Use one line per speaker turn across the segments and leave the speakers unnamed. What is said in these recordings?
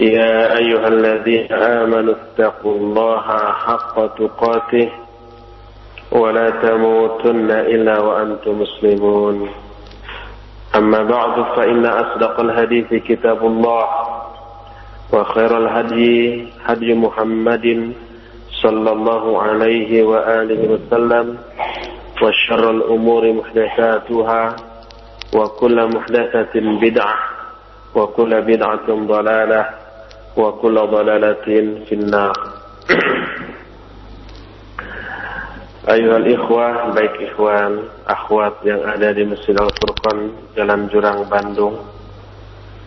يا أيها الذين آمنوا اتقوا الله حق تقاته ولا تموتن إلا وأنتم مسلمون. أما بعد فإن أصدق الحديث كتاب الله وخير الهدي هدي محمد صلى الله عليه وآله وسلم وشر الأمور محدثاتها وكل محدثة بدعة وكل بدعة ضلالة. وكل ضلالة في النار Ayuhal ikhwah, baik ikhwan, akhwat yang ada di Masjid Al-Furqan, Jalan Jurang, Bandung,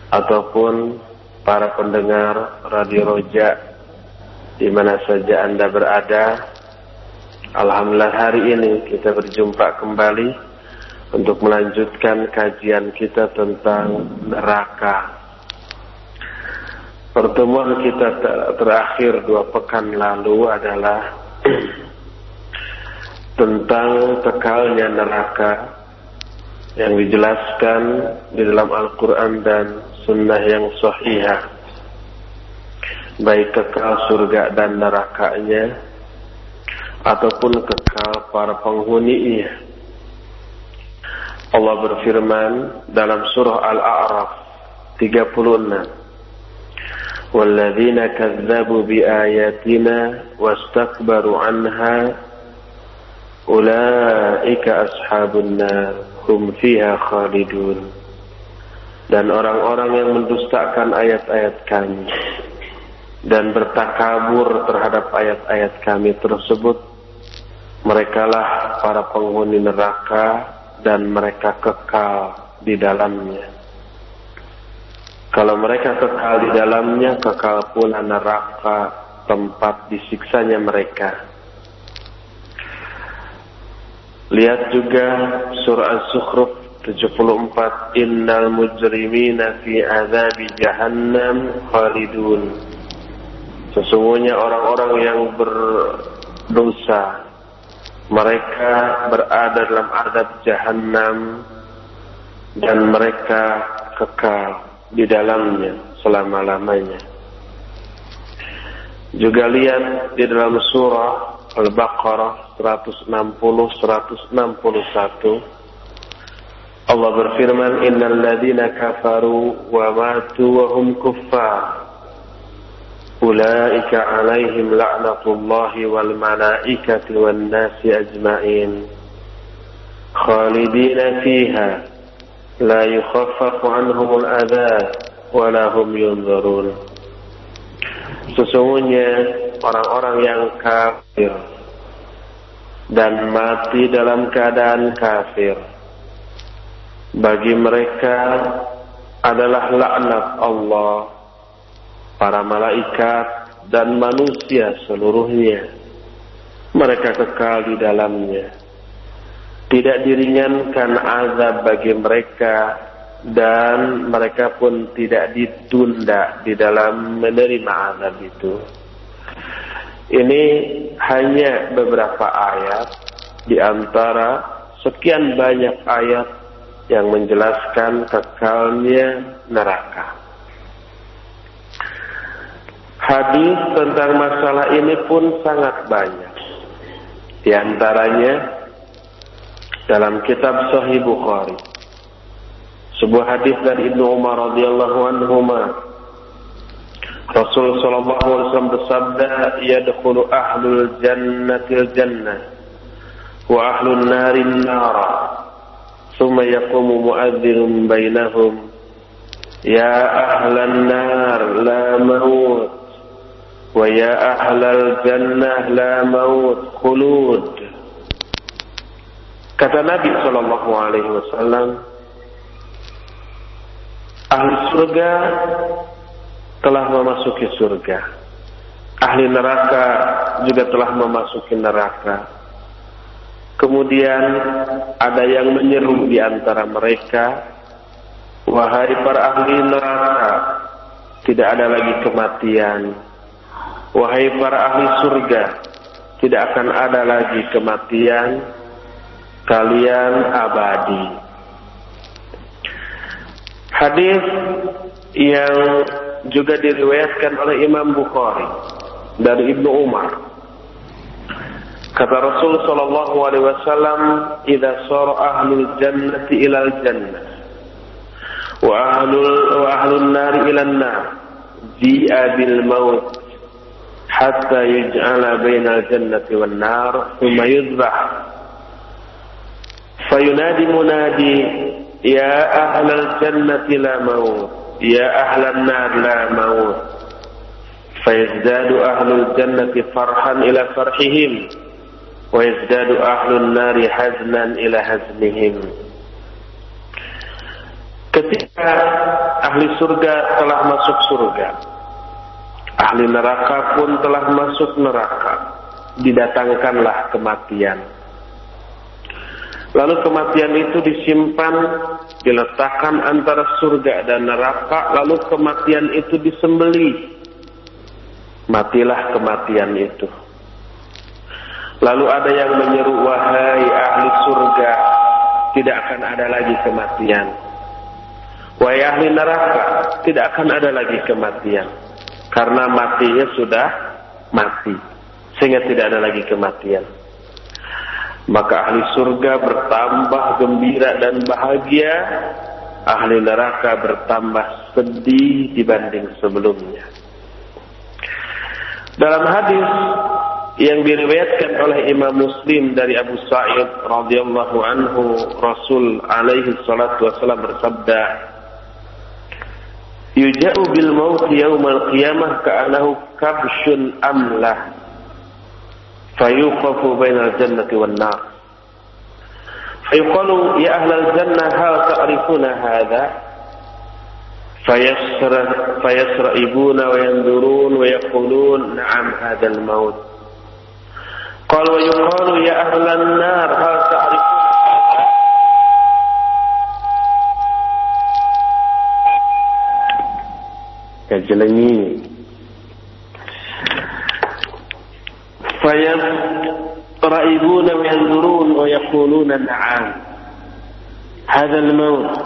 ataupun para pendengar Radio Roja, di mana saja Anda berada. Alhamdulillah hari ini kita berjumpa kembali untuk melanjutkan kajian kita tentang neraka. Pertemuan kita terakhir dua pekan lalu adalah tentang kekalnya neraka yang dijelaskan di dalam Al-Quran dan Sunnah yang sahihah. Baik kekal surga dan nerakanya ataupun kekal para penghuninya. Allah berfirman dalam surah Al-A'raf 36 والذين كذبوا بآياتنا واستكبروا عنها Ulaika ashabun nar hum fiha khalidun. Dan orang-orang yang mendustakan ayat-ayat kami dan bertakabur terhadap ayat-ayat kami tersebut merekalah para penghuni neraka dan mereka kekal di dalamnya. Kalau mereka kekal di dalamnya, kekal pula neraka tempat disiksanya mereka. Lihat juga surah Az-Zukhruf 74 Innal mujrimina fi azabi jahannam khalidun Sesungguhnya orang-orang yang berdosa mereka berada dalam adab jahannam dan mereka kekal di dalamnya selama-lamanya. Juga lihat di dalam surah Al-Baqarah 160 161 Allah berfirman innal ladzina kafaru wa matu wa hum kuffar. Ulaika alaihim la'natullahi wal malaikati wan nasi ajma'in. Khalidina fiha yukhaffafu anhumul adzab wa la hum yunzarun. Sesungguhnya orang-orang yang kafir dan mati dalam keadaan kafir bagi mereka adalah laknat Allah para malaikat dan manusia seluruhnya. Mereka kekal di dalamnya tidak diringankan azab bagi mereka dan mereka pun tidak ditunda di dalam menerima azab itu ini hanya beberapa ayat di antara sekian banyak ayat yang menjelaskan kekalnya neraka. Hadis tentang masalah ini pun sangat banyak. Di antaranya dalam kitab Sahih Bukhari. Sebuah hadis dari Ibnu Umar radhiyallahu anhu Rasul sallallahu alaihi wasallam bersabda, "Yadkhulu ahlul jannatil jannah wa ahlun narin nara." Thumma yaqumu mu'adhdhinun bainahum, "Ya ahlan nar la maut wa ya ahlal jannah la maut khulud." Kata Nabi sallallahu alaihi wasallam, ahli surga telah memasuki surga. Ahli neraka juga telah memasuki neraka. Kemudian ada yang menyeru di antara mereka, Wahai para ahli neraka, tidak ada lagi kematian. Wahai para ahli surga, tidak akan ada lagi kematian. Kalian abadi. Hadis yang juga diriwayatkan oleh Imam Bukhari dari Ibnu Umar. Kata Rasul sallallahu alaihi wasallam, "Idza sara ahlul jannati ilal jannah wa ahlul wa ahlun nar ila nar, ji'a bil maut hatta yuj'ala bainal jannati wan nar, thumma yudbah." Fayunadi munadi Ya ahlal jannati la maut Ya ahlan nar la maut Fayazdadu ahlul jannati farhan ila farhihim Wa yazdadu ahlul nari haznan ila haznihim. Ketika ahli surga telah masuk surga Ahli neraka pun telah masuk neraka. Didatangkanlah kematian. Lalu kematian itu disimpan, diletakkan antara surga dan neraka, lalu kematian itu disembeli. Matilah kematian itu. Lalu ada yang menyeru, wahai ahli surga, tidak akan ada lagi kematian. Wahai ahli neraka, tidak akan ada lagi kematian. Karena matinya sudah mati. Sehingga tidak ada lagi kematian maka ahli surga bertambah gembira dan bahagia, ahli neraka bertambah sedih dibanding sebelumnya. Dalam hadis yang diriwayatkan oleh Imam Muslim dari Abu Sa'id radhiyallahu anhu, Rasul alaihi salatu wasallam bersabda, "Yuja'u bil maut yaumal qiyamah ka'annahu kabshun amlah." فيوقف بين الجنة والنار. فيقال يا أهل الجنة هل تعرفون هذا؟ فيسرئبون وينظرون ويقولون نعم هذا الموت. قال ويقال يا أهل النار هل تعرفون Kajilannya فيرائبون وينظرون ويقولون نعم. هذا الموت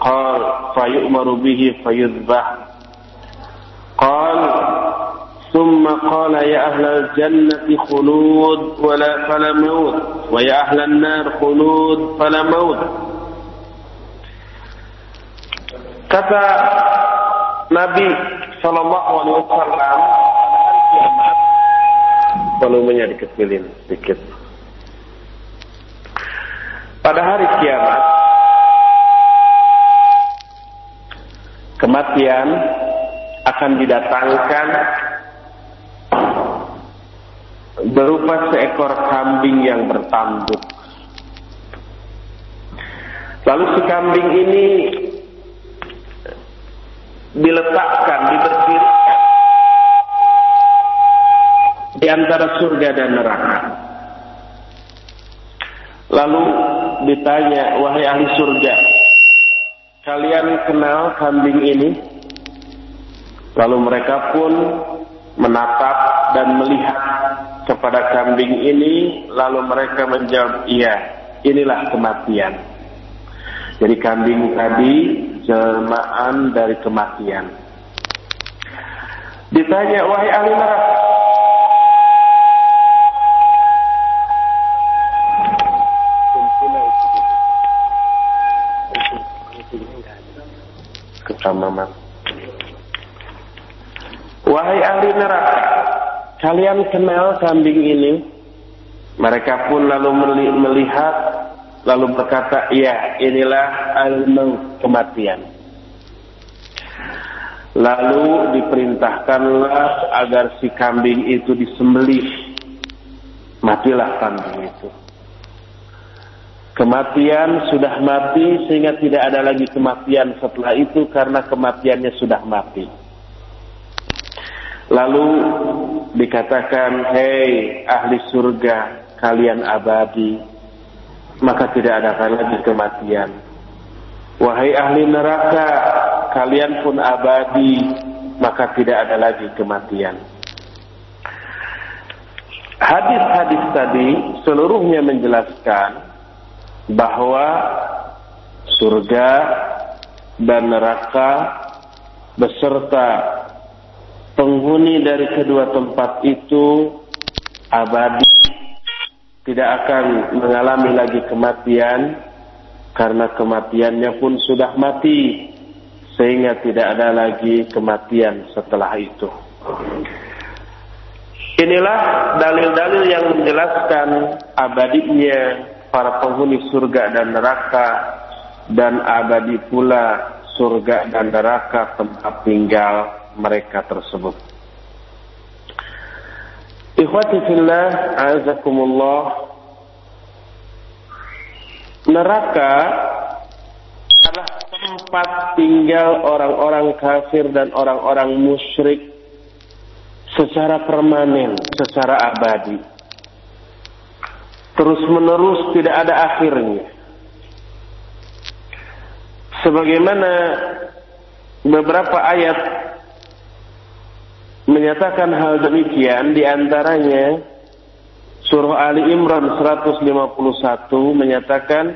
قال فيؤمر به فيذبح. قال ثم قال يا أهل الجنة خلود ولا فلا موت ويا أهل النار خلود فلا موت kata Nabi Shallallahu Alaihi Wasallam volumenya dikecilin sedikit. Pada hari kiamat, kematian akan didatangkan berupa seekor kambing yang bertanduk. Lalu si kambing ini diletakkan, diberdirikan di antara surga dan neraka. Lalu ditanya, wahai ahli surga, kalian kenal kambing ini? Lalu mereka pun menatap dan melihat kepada kambing ini, lalu mereka menjawab, iya, inilah kematian. Jadi kambing tadi jelmaan dari kematian. Ditanya, wahai ahli neraka, Wahai ahli neraka, kalian kenal kambing ini? Mereka pun lalu melihat, lalu berkata, ya inilah al-maut, kematian. Lalu diperintahkanlah agar si kambing itu disembelih. Matilah kambing itu. Kematian sudah mati sehingga tidak ada lagi kematian setelah itu karena kematiannya sudah mati. Lalu dikatakan, hei ahli surga, kalian abadi, maka tidak ada lagi kematian. Wahai ahli neraka, kalian pun abadi, maka tidak ada lagi kematian. Hadis-hadis tadi seluruhnya menjelaskan bahwa surga dan neraka beserta penghuni dari kedua tempat itu abadi tidak akan mengalami lagi kematian karena kematiannya pun sudah mati sehingga tidak ada lagi kematian setelah itu. Inilah dalil-dalil yang menjelaskan abadinya para penghuni surga dan neraka dan abadi pula surga dan neraka tempat tinggal mereka tersebut. Ikhwati fillah, azakumullah. Neraka adalah tempat tinggal orang-orang kafir dan orang-orang musyrik secara permanen, secara abadi. Terus menerus tidak ada akhirnya. Sebagaimana beberapa ayat menyatakan hal demikian di antaranya surah Ali Imran 151 menyatakan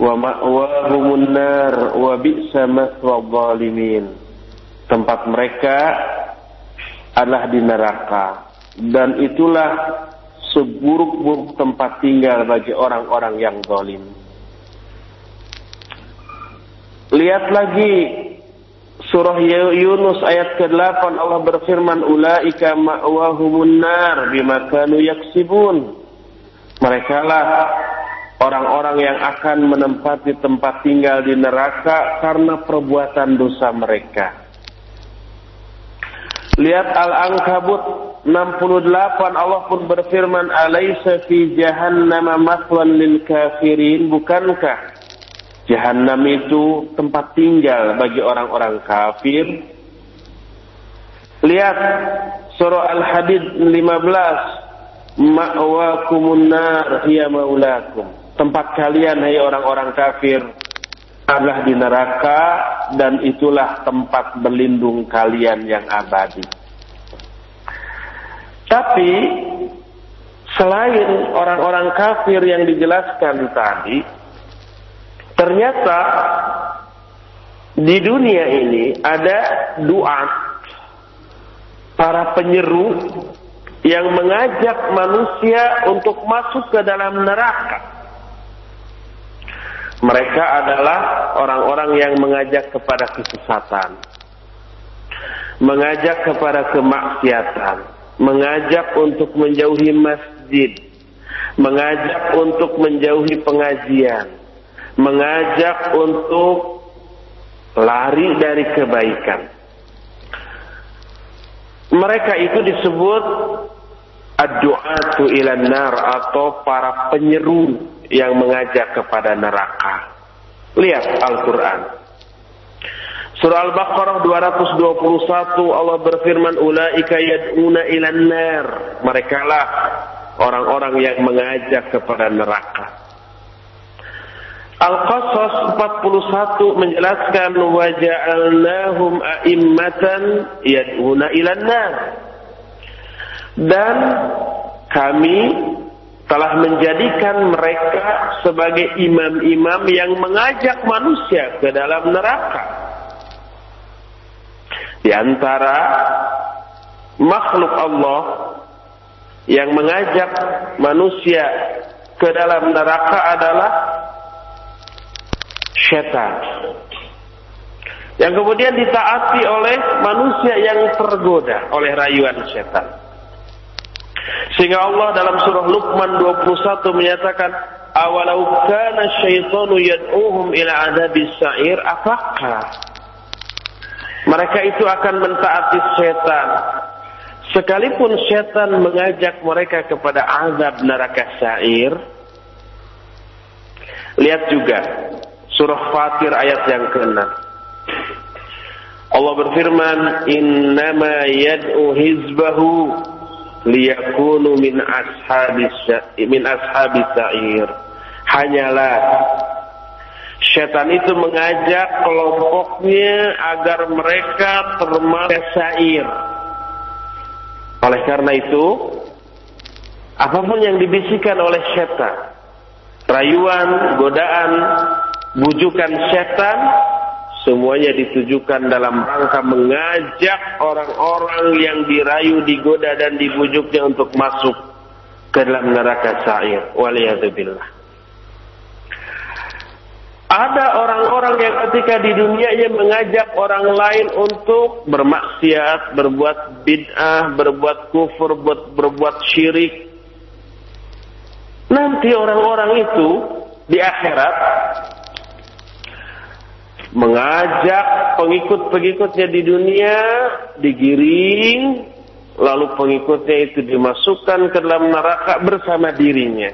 wa ma'wahumun nar wa bi'sa zalimin tempat mereka adalah di neraka. Dan itulah seburuk-buruk tempat tinggal bagi orang-orang yang zalim. Lihat lagi surah Yunus ayat ke-8 Allah berfirman ulaika ma'wahumun nar bima kanu yaksibun. Mereka lah orang-orang yang akan menempati tempat tinggal di neraka karena perbuatan dosa mereka. Lihat Al-Ankabut 68 Allah pun berfirman alaisa fi jahannama maswan lil kafirin bukankah Jahanam itu tempat tinggal bagi orang-orang kafir. Lihat surah Al-Hadid 15. Ma'wakumun nar maulakum. Tempat kalian hai orang-orang kafir adalah di neraka dan itulah tempat berlindung kalian yang abadi. Tapi selain orang-orang kafir yang dijelaskan tadi, Ternyata di dunia ini ada doa para penyeru yang mengajak manusia untuk masuk ke dalam neraka. Mereka adalah orang-orang yang mengajak kepada kesesatan, mengajak kepada kemaksiatan, mengajak untuk menjauhi masjid, mengajak untuk menjauhi pengajian, mengajak untuk lari dari kebaikan. Mereka itu disebut ad-du'atu atau para penyeru yang mengajak kepada neraka. Lihat Al-Qur'an. Surah Al-Baqarah 221 Allah berfirman ulaika yad'una ila nar. Mereka lah orang-orang yang mengajak kepada neraka. Al-Qasas 41 menjelaskan wa ja'alnahum a'immatan yad'una ila nar. Dan kami telah menjadikan mereka sebagai imam-imam yang mengajak manusia ke dalam neraka. Di antara makhluk Allah yang mengajak manusia ke dalam neraka adalah syaitan. Yang kemudian ditaati oleh manusia yang tergoda oleh rayuan syaitan. Sehingga Allah dalam surah Luqman 21 menyatakan, "Awalau kana syaitanu yad'uhum ila adabis sa'ir, apakah mereka itu akan mentaati syaitan sekalipun syaitan mengajak mereka kepada azab neraka sa'ir?" Lihat juga Surah Fatir ayat yang ke-6. Allah berfirman, "Innama yad'u hizbahu liyakunu min ashabis min ashabis sa'ir." Hanyalah Setan itu mengajak kelompoknya agar mereka termasuk sair. Oleh karena itu, apa pun yang dibisikkan oleh setan, rayuan, godaan, bujukan setan, semuanya ditujukan dalam rangka mengajak orang-orang yang dirayu, digoda dan dibujuknya untuk masuk ke dalam neraka sa'ir. Waliyahzubillah. Ada orang-orang yang ketika di dunianya mengajak orang lain untuk bermaksiat, berbuat bid'ah, berbuat kufur, berbuat, berbuat syirik. Nanti orang-orang itu di akhirat mengajak pengikut-pengikutnya di dunia digiring lalu pengikutnya itu dimasukkan ke dalam neraka bersama dirinya.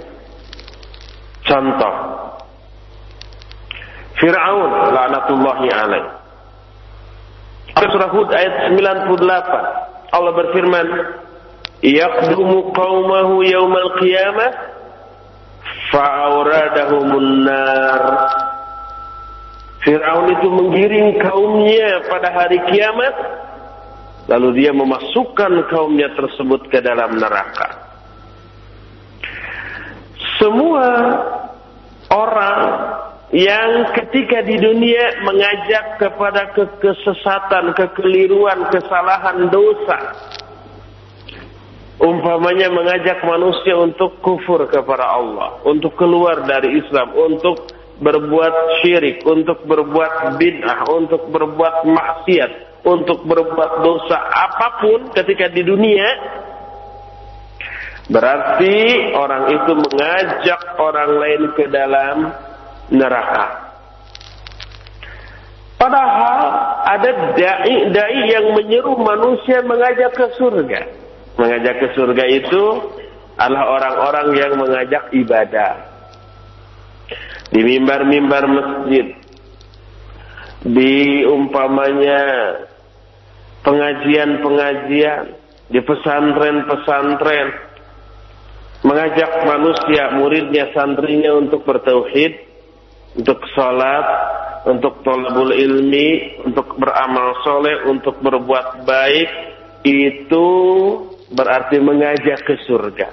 Contoh, Fir'aun laknatullahi alaih. Surah Hud ayat 98. Allah berfirman, "Yaqdumu qaumahu yaumal qiyamah fa'awradahumun nar." Fir'aun itu menggiring kaumnya pada hari kiamat lalu dia memasukkan kaumnya tersebut ke dalam neraka. Semua orang yang ketika di dunia mengajak kepada ke kesesatan, kekeliruan, kesalahan, dosa. Umpamanya mengajak manusia untuk kufur kepada Allah, untuk keluar dari Islam, untuk berbuat syirik, untuk berbuat bid'ah, untuk berbuat maksiat, untuk berbuat dosa apa pun ketika di dunia, berarti orang itu mengajak orang lain ke dalam neraka. Padahal ada dai dai yang menyeru manusia mengajak ke surga. Mengajak ke surga itu adalah orang-orang yang mengajak ibadah. Di mimbar-mimbar masjid. Di umpamanya pengajian-pengajian. Di pesantren-pesantren. Mengajak manusia, muridnya, santrinya untuk bertauhid untuk sholat, untuk tolabul ilmi, untuk beramal soleh, untuk berbuat baik, itu berarti mengajak ke surga.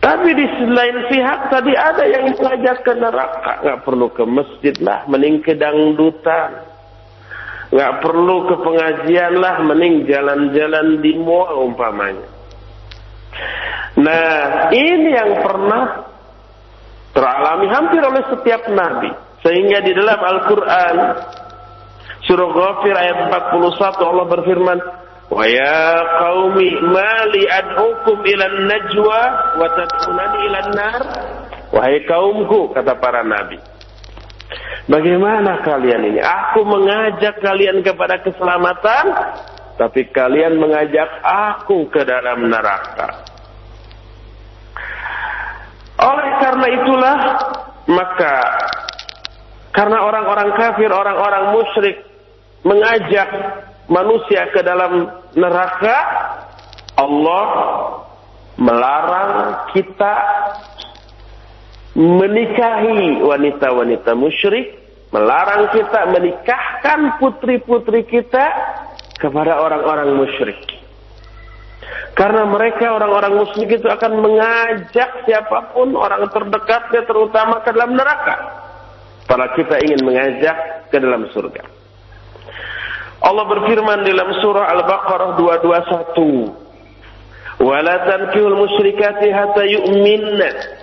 Tapi di selain pihak tadi ada yang mengajak ke neraka. Nggak perlu ke masjid lah, mending ke dangdutan. Nggak perlu ke pengajian lah, mending jalan-jalan di mall umpamanya. Nah, ini yang pernah teralami hampir oleh setiap nabi. Sehingga di dalam Al-Quran, surah Ghafir ayat 41 Allah berfirman, Wa ya qaumi mali ad'ukum ilan najwa wa tad'unani ilan nar. Wahai kaumku, kata para nabi. Bagaimana kalian ini? Aku mengajak kalian kepada keselamatan, tapi kalian mengajak aku ke dalam neraka. Oleh karena itulah maka karena orang-orang kafir, orang-orang musyrik mengajak manusia ke dalam neraka, Allah melarang kita menikahi wanita-wanita musyrik, melarang kita menikahkan putri-putri kita kepada orang-orang musyrik. Karena mereka orang-orang musyrik itu akan mengajak siapapun orang terdekatnya terutama ke dalam neraka. Para kita ingin mengajak ke dalam surga. Allah berfirman dalam surah Al-Baqarah 221. ولا تنكحوا المشركات حتى يؤمن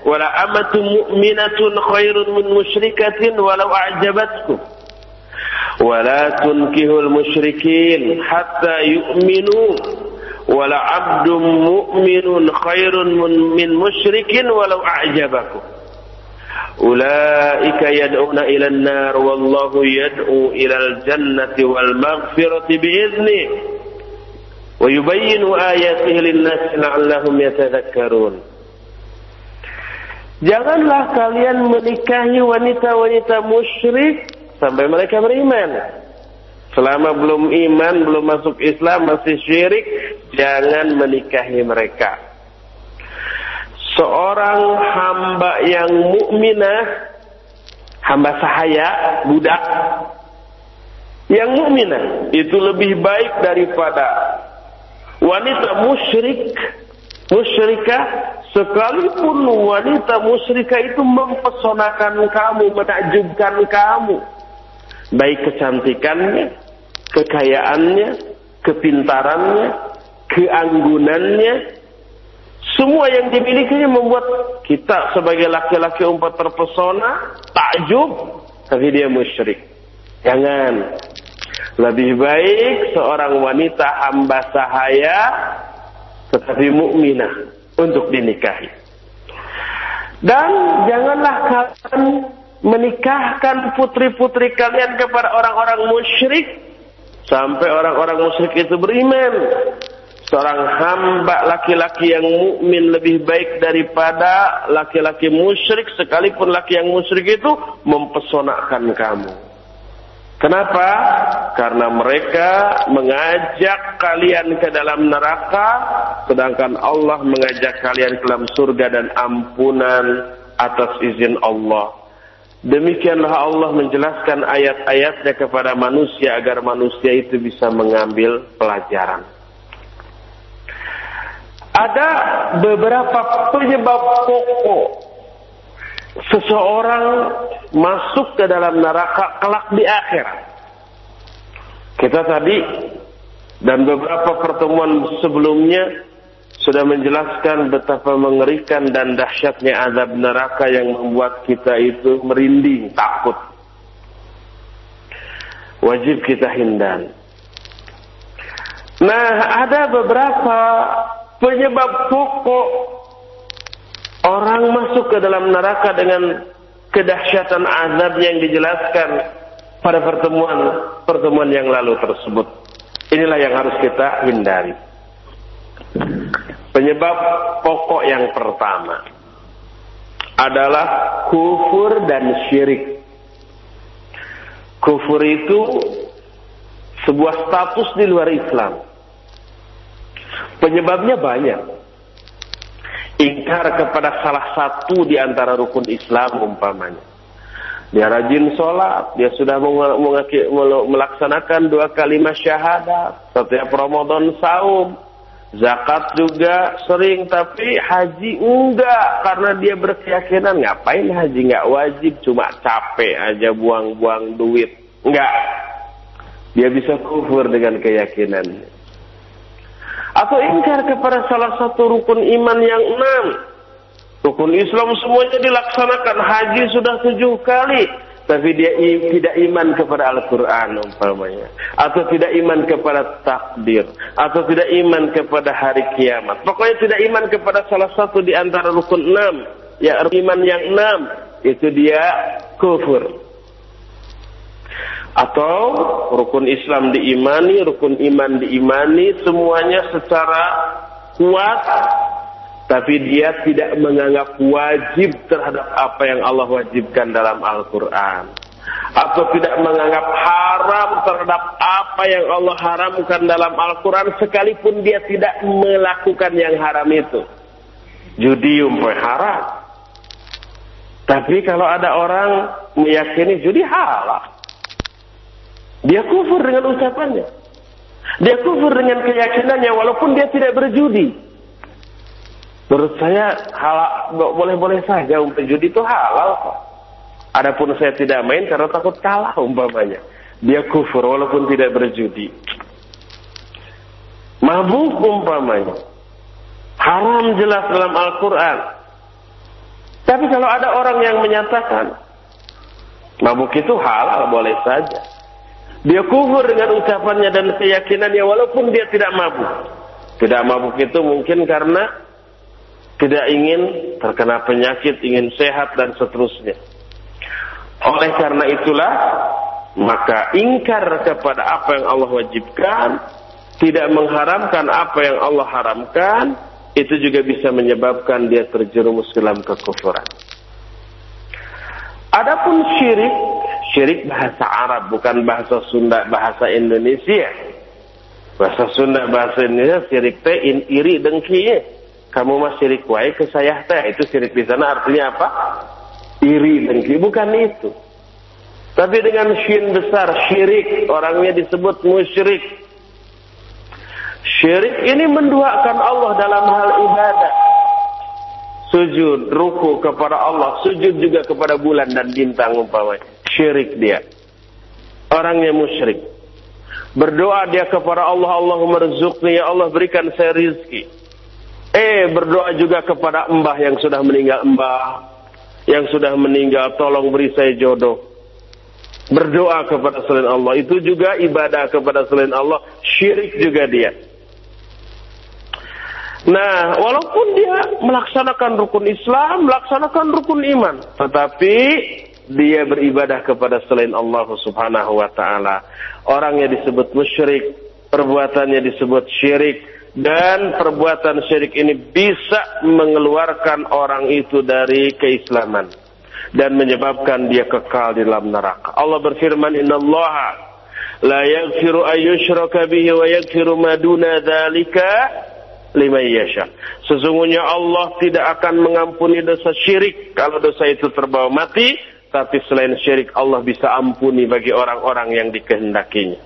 ولا أمة مؤمنة خير من مشركة ولو أعجبتكم ولا تنكحوا المشركين حتى يؤمنوا wala abdum mu'minun khairun min musyrikin walau a'jabakum ulaika yad'una ila an-nar wallahu yad'u ila al-jannati wal maghfirati bi'izni wa yubayyinu ayatihi lin-nasi la'allahum yatadhakkarun Janganlah kalian menikahi wanita-wanita musyrik sampai mereka beriman Selama belum iman, belum masuk Islam, masih syirik, jangan menikahi mereka. Seorang hamba yang mukminah, hamba sahaya, budak, yang mukminah itu lebih baik daripada wanita musyrik musyrikah sekalipun wanita musyrikah itu mempesonakan kamu menakjubkan kamu baik kecantikannya kekayaannya kepintarannya keanggunannya semua yang dimilikinya membuat kita sebagai laki-laki umpah terpesona takjub. Tapi dia musyrik. Jangan. Lebih baik seorang wanita hamba sahaya tetapi mukminah untuk dinikahi. Dan janganlah kalian menikahkan putri-putri kalian kepada orang-orang musyrik sampai orang-orang musyrik itu beriman. Seorang hamba laki-laki yang mukmin lebih baik daripada laki-laki musyrik sekalipun laki yang musyrik itu mempesonakan kamu. Kenapa? Karena mereka mengajak kalian ke dalam neraka, sedangkan Allah mengajak kalian ke dalam surga dan ampunan atas izin Allah. Demikianlah Allah menjelaskan ayat-ayatnya kepada manusia agar manusia itu bisa mengambil pelajaran. Ada beberapa penyebab pokok seseorang masuk ke dalam neraka kelak di akhirat. Kita tadi dan beberapa pertemuan sebelumnya sudah menjelaskan betapa mengerikan dan dahsyatnya azab neraka yang membuat kita itu merinding, takut. Wajib kita hindari. Nah, ada beberapa penyebab pokok Orang masuk ke dalam neraka dengan kedahsyatan azab yang dijelaskan pada pertemuan pertemuan yang lalu tersebut. Inilah yang harus kita hindari. Penyebab pokok yang pertama adalah kufur dan syirik. Kufur itu sebuah status di luar Islam. Penyebabnya banyak ingkar kepada salah satu di antara rukun Islam umpamanya. Dia rajin sholat, dia sudah melaksanakan dua kalimat syahadat, setiap Ramadan saum, zakat juga sering, tapi haji enggak karena dia berkeyakinan ngapain haji? Enggak wajib, cuma capek aja buang-buang duit, enggak. Dia bisa kufur dengan keyakinannya atau ingkar kepada salah satu rukun iman yang enam. Rukun Islam semuanya dilaksanakan, haji sudah tujuh kali, tapi dia tidak iman kepada Al-Quran umpamanya, atau tidak iman kepada takdir, atau tidak iman kepada hari kiamat. Pokoknya tidak iman kepada salah satu di antara rukun enam, ya iman yang enam, itu dia kufur. Atau rukun Islam diimani, rukun iman diimani, semuanya secara kuat, tapi dia tidak menganggap wajib terhadap apa yang Allah wajibkan dalam Al-Quran. Atau tidak menganggap haram terhadap apa yang Allah haramkan dalam Al-Quran, sekalipun dia tidak melakukan yang haram itu. Judi umpamanya haram. Tapi kalau ada orang meyakini judi halal, dia kufur dengan ucapannya. Dia kufur dengan keyakinannya walaupun dia tidak berjudi. Menurut saya boleh-boleh saja untuk judi itu halal kok. Adapun saya tidak main karena takut kalah umpamanya. Dia kufur walaupun tidak berjudi. Mabuk umpamanya. Haram jelas dalam Al-Quran. Tapi kalau ada orang yang menyatakan mabuk itu halal boleh saja. Dia kufur dengan ucapannya dan keyakinannya walaupun dia tidak mabuk. Tidak mabuk itu mungkin karena tidak ingin terkena penyakit, ingin sehat dan seterusnya. Oleh karena itulah maka ingkar kepada apa yang Allah wajibkan, tidak mengharamkan apa yang Allah haramkan, itu juga bisa menyebabkan dia terjerumus dalam kekufuran. Adapun syirik, Syirik bahasa Arab, bukan bahasa Sunda, bahasa Indonesia. Bahasa Sunda, bahasa Indonesia, syirik teh iri dengki. Kamu mah syirik wae ke saya teh. Itu syirik di sana artinya apa? Iri dengki, bukan itu. Tapi dengan syin besar, syirik, orangnya disebut musyrik. Syirik ini menduakan Allah dalam hal ibadah sujud, ruku kepada Allah, sujud juga kepada bulan dan bintang umpamanya. Syirik dia. Orangnya musyrik. Berdoa dia kepada Allah, Allah merzukni, ya Allah berikan saya rizki. Eh, berdoa juga kepada mbah yang sudah meninggal, mbah yang sudah meninggal, tolong beri saya jodoh. Berdoa kepada selain Allah, itu juga ibadah kepada selain Allah, syirik juga dia. Nah, walaupun dia melaksanakan rukun Islam, melaksanakan rukun iman, tetapi dia beribadah kepada selain Allah Subhanahu wa taala. Orangnya disebut musyrik, perbuatannya disebut syirik dan perbuatan syirik ini bisa mengeluarkan orang itu dari keislaman dan menyebabkan dia kekal di dalam neraka. Allah berfirman, "Innallaha la yaghfiru ayyushraka bihi wa yaghfiru ma duna dzalika lima yasha. Sesungguhnya Allah tidak akan mengampuni dosa syirik kalau dosa itu terbawa mati, tapi selain syirik Allah bisa ampuni bagi orang-orang yang dikehendakinya.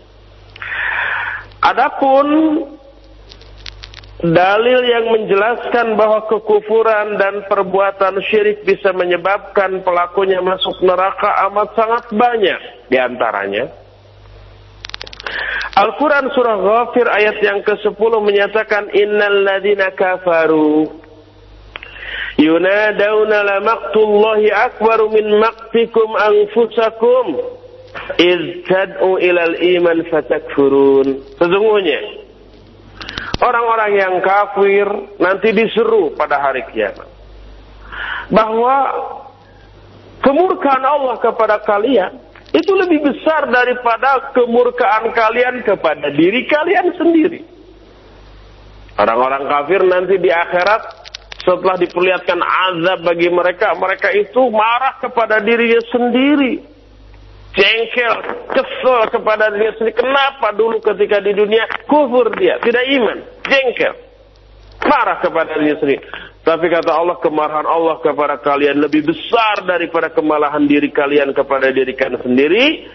Adapun dalil yang menjelaskan bahwa kekufuran dan perbuatan syirik bisa menyebabkan pelakunya masuk neraka amat sangat banyak. Di antaranya Al-Quran surah Ghafir ayat yang ke-10 menyatakan Innal ladina kafaru Yunadawna la maqtullahi akbaru min maqtikum anfusakum. Iz ilal iman fatakfurun. Sesungguhnya Orang-orang yang kafir nanti diseru pada hari kiamat bahwa kemurkaan Allah kepada kalian itu lebih besar daripada kemurkaan kalian kepada diri kalian sendiri. Orang-orang kafir nanti di akhirat setelah diperlihatkan azab bagi mereka, mereka itu marah kepada dirinya sendiri. Jengkel, kesel kepada dirinya sendiri. Kenapa dulu ketika di dunia kufur dia, tidak iman, jengkel. Marah kepada dirinya sendiri. Tapi kata Allah kemarahan Allah kepada kalian lebih besar daripada kemarahan diri kalian kepada diri kalian sendiri.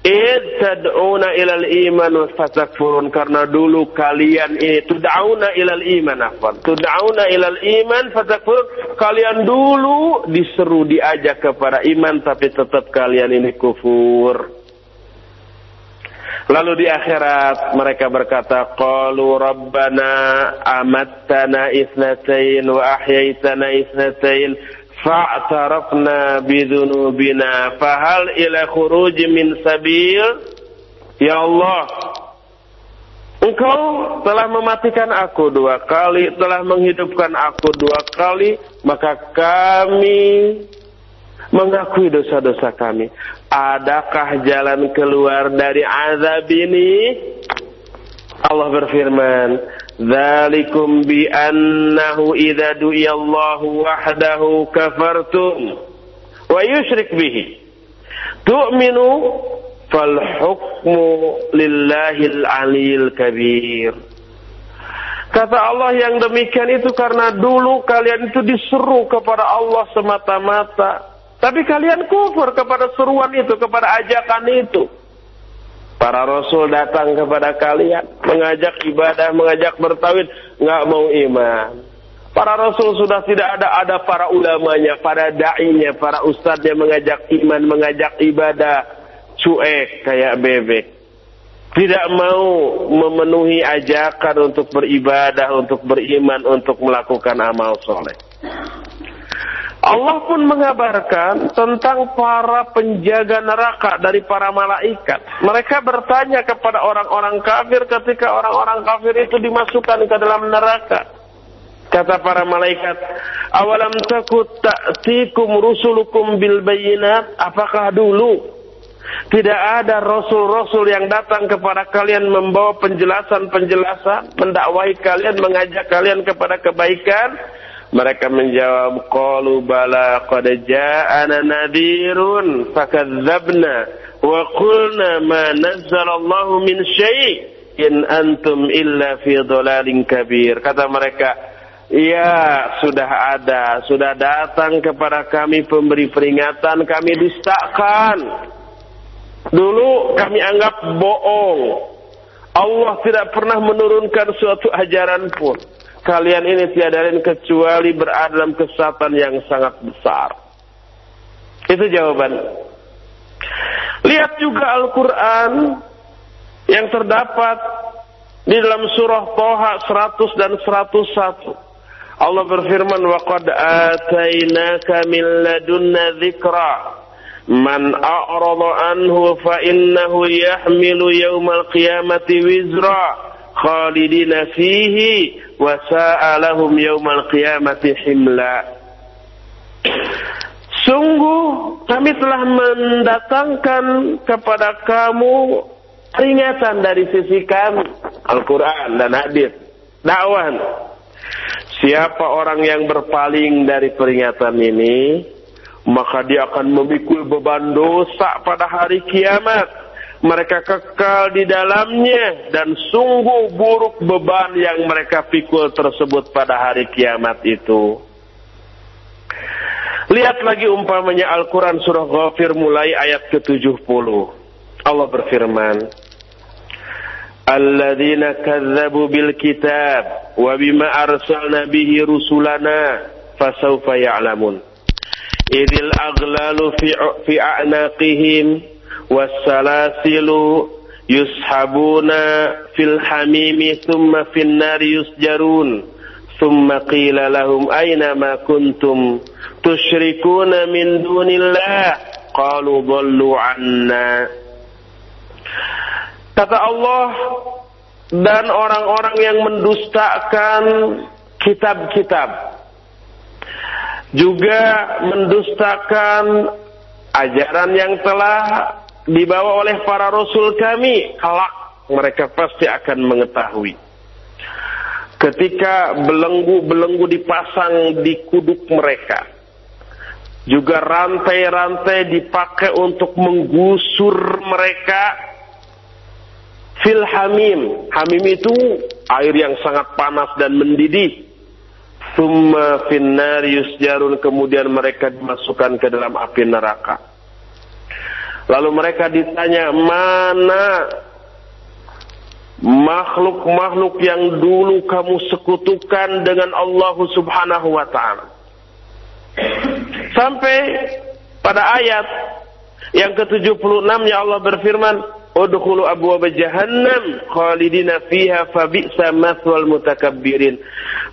Tad'una ilal iman fatakfurun karena dulu kalian ini tud'auna ilal iman afwan. Tud'auna ilal iman fatakfurun kalian dulu diseru diajak kepada iman tapi tetap kalian ini kufur. Lalu di akhirat mereka berkata, Qalu Rabbana amattana isnatain wa ahyaitana isnatain fa'tarafna bidhunubina fahal ila khuruj min sabil Ya Allah Engkau telah mematikan aku dua kali, telah menghidupkan aku dua kali, maka kami mengakui dosa-dosa kami. Adakah jalan keluar dari azab ini? Allah berfirman, "Dzalikum bi annahu idza du'iyallahu wahdahu kafartum wa yusyrik bihi. Tu'minu fal hukmu lillahil aliyil kabir." Kata Allah yang demikian itu karena dulu kalian itu diseru kepada Allah semata-mata tapi kalian kufur kepada seruan itu, kepada ajakan itu. Para rasul datang kepada kalian, mengajak ibadah, mengajak bertawid, nggak mau iman. Para rasul sudah tidak ada, ada para ulamanya, para da'inya, para ustadznya mengajak iman, mengajak ibadah, cuek kayak bebek. Tidak mau memenuhi ajakan untuk beribadah, untuk beriman, untuk melakukan amal soleh. Allah pun mengabarkan tentang para penjaga neraka dari para malaikat. Mereka bertanya kepada orang-orang kafir ketika orang-orang kafir itu dimasukkan ke dalam neraka. Kata para malaikat, "Awalam takut ta'tikum rusulukum bil bayinat?" Apakah dulu tidak ada rasul-rasul yang datang kepada kalian membawa penjelasan-penjelasan, mendakwahi kalian, mengajak kalian kepada kebaikan? Mereka menjawab, Qalu bala qad ja'ana nadhirun fakadzabna wa qulna ma nazzalallahu min syai' in antum illa fi dhalalin kabir. Kata mereka, Ya, sudah ada, sudah datang kepada kami pemberi peringatan, kami dustakan. Dulu kami anggap bohong. Allah tidak pernah menurunkan suatu ajaran pun kalian ini tiada lain kecuali berada dalam kesesatan yang sangat besar. Itu jawaban. Lihat juga Al-Quran yang terdapat di dalam surah Toha 100 dan 101. Allah berfirman, وَقَدْ آتَيْنَاكَ مِنْ لَدُنَّا ذِكْرًا مَنْ أَعْرَضَ عَنْهُ فَإِنَّهُ يَحْمِلُ يَوْمَ الْقِيَامَةِ وِزْرًا khalidina fihi wa sa'alahum yaumal qiyamati himla. Sungguh kami telah mendatangkan kepada kamu peringatan dari sisi kami Al-Quran dan hadir. dakwah siapa orang yang berpaling dari peringatan ini maka dia akan memikul beban dosa pada hari kiamat mereka kekal di dalamnya dan sungguh buruk beban yang mereka pikul tersebut pada hari kiamat itu. Lihat lagi umpamanya Al-Quran surah Ghafir mulai ayat ke-70. Allah berfirman, Alladzina kazzabu bil kitab wa bima arsalna bihi rusulana fasawfa ya'lamun. Idil aglalu fi, fi wasalasilu yushabuna fil hamimi thumma fin nari yusjarun thumma qila lahum aina ma kuntum tusyrikuna min dunillah qalu dhallu anna kata Allah dan orang-orang yang mendustakan kitab-kitab juga mendustakan ajaran yang telah dibawa oleh para rasul kami, kelak mereka pasti akan mengetahui. Ketika belenggu-belenggu dipasang di kuduk mereka, juga rantai-rantai dipakai untuk menggusur mereka fil hamim. Hamim itu air yang sangat panas dan mendidih. Thumma finnar yusjarun kemudian mereka dimasukkan ke dalam api neraka. Lalu mereka ditanya, mana makhluk-makhluk yang dulu kamu sekutukan dengan Allah subhanahu wa ta'ala. Sampai pada ayat yang ke-76 ya Allah berfirman, Udkhulu abwaab jahannam khalidina fiha fabi'sa mathwal mutakabbirin.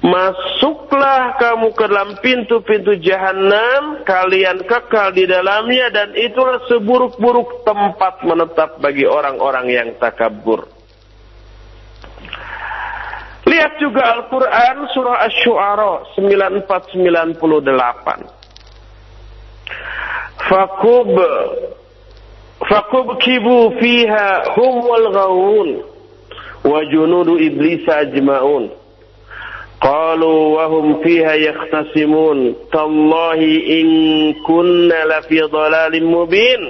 Masuklah kamu ke dalam pintu-pintu jahanam, kalian kekal di dalamnya dan itulah seburuk-buruk tempat menetap bagi orang-orang yang takabur. Lihat juga Al-Quran surah Ash-Shu'ara 9498. Fakub Fakubkibu fiha hum wal ghawun wa junudu iblis ajma'un. Qalu wa hum fiha yakhtasimun. Tallahi in kunna la fi dhalalin mubin.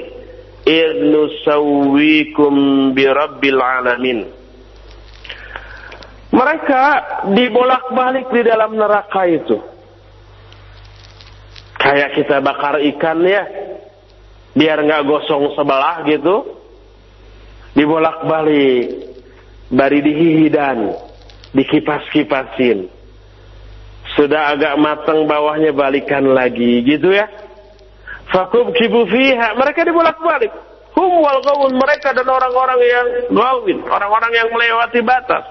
Idh nusawwikum bi rabbil alamin. Mereka dibolak-balik di dalam neraka itu. Kayak kita bakar ikan ya, biar nggak gosong sebelah gitu. Dibolak-balik. Bari dihihidan dikipas-kipasin. Sudah agak matang bawahnya balikan lagi gitu ya. Fakub kibu fiha. Mereka dibolak-balik. Hum wal mereka dan orang-orang yang gawin. Orang-orang yang melewati batas.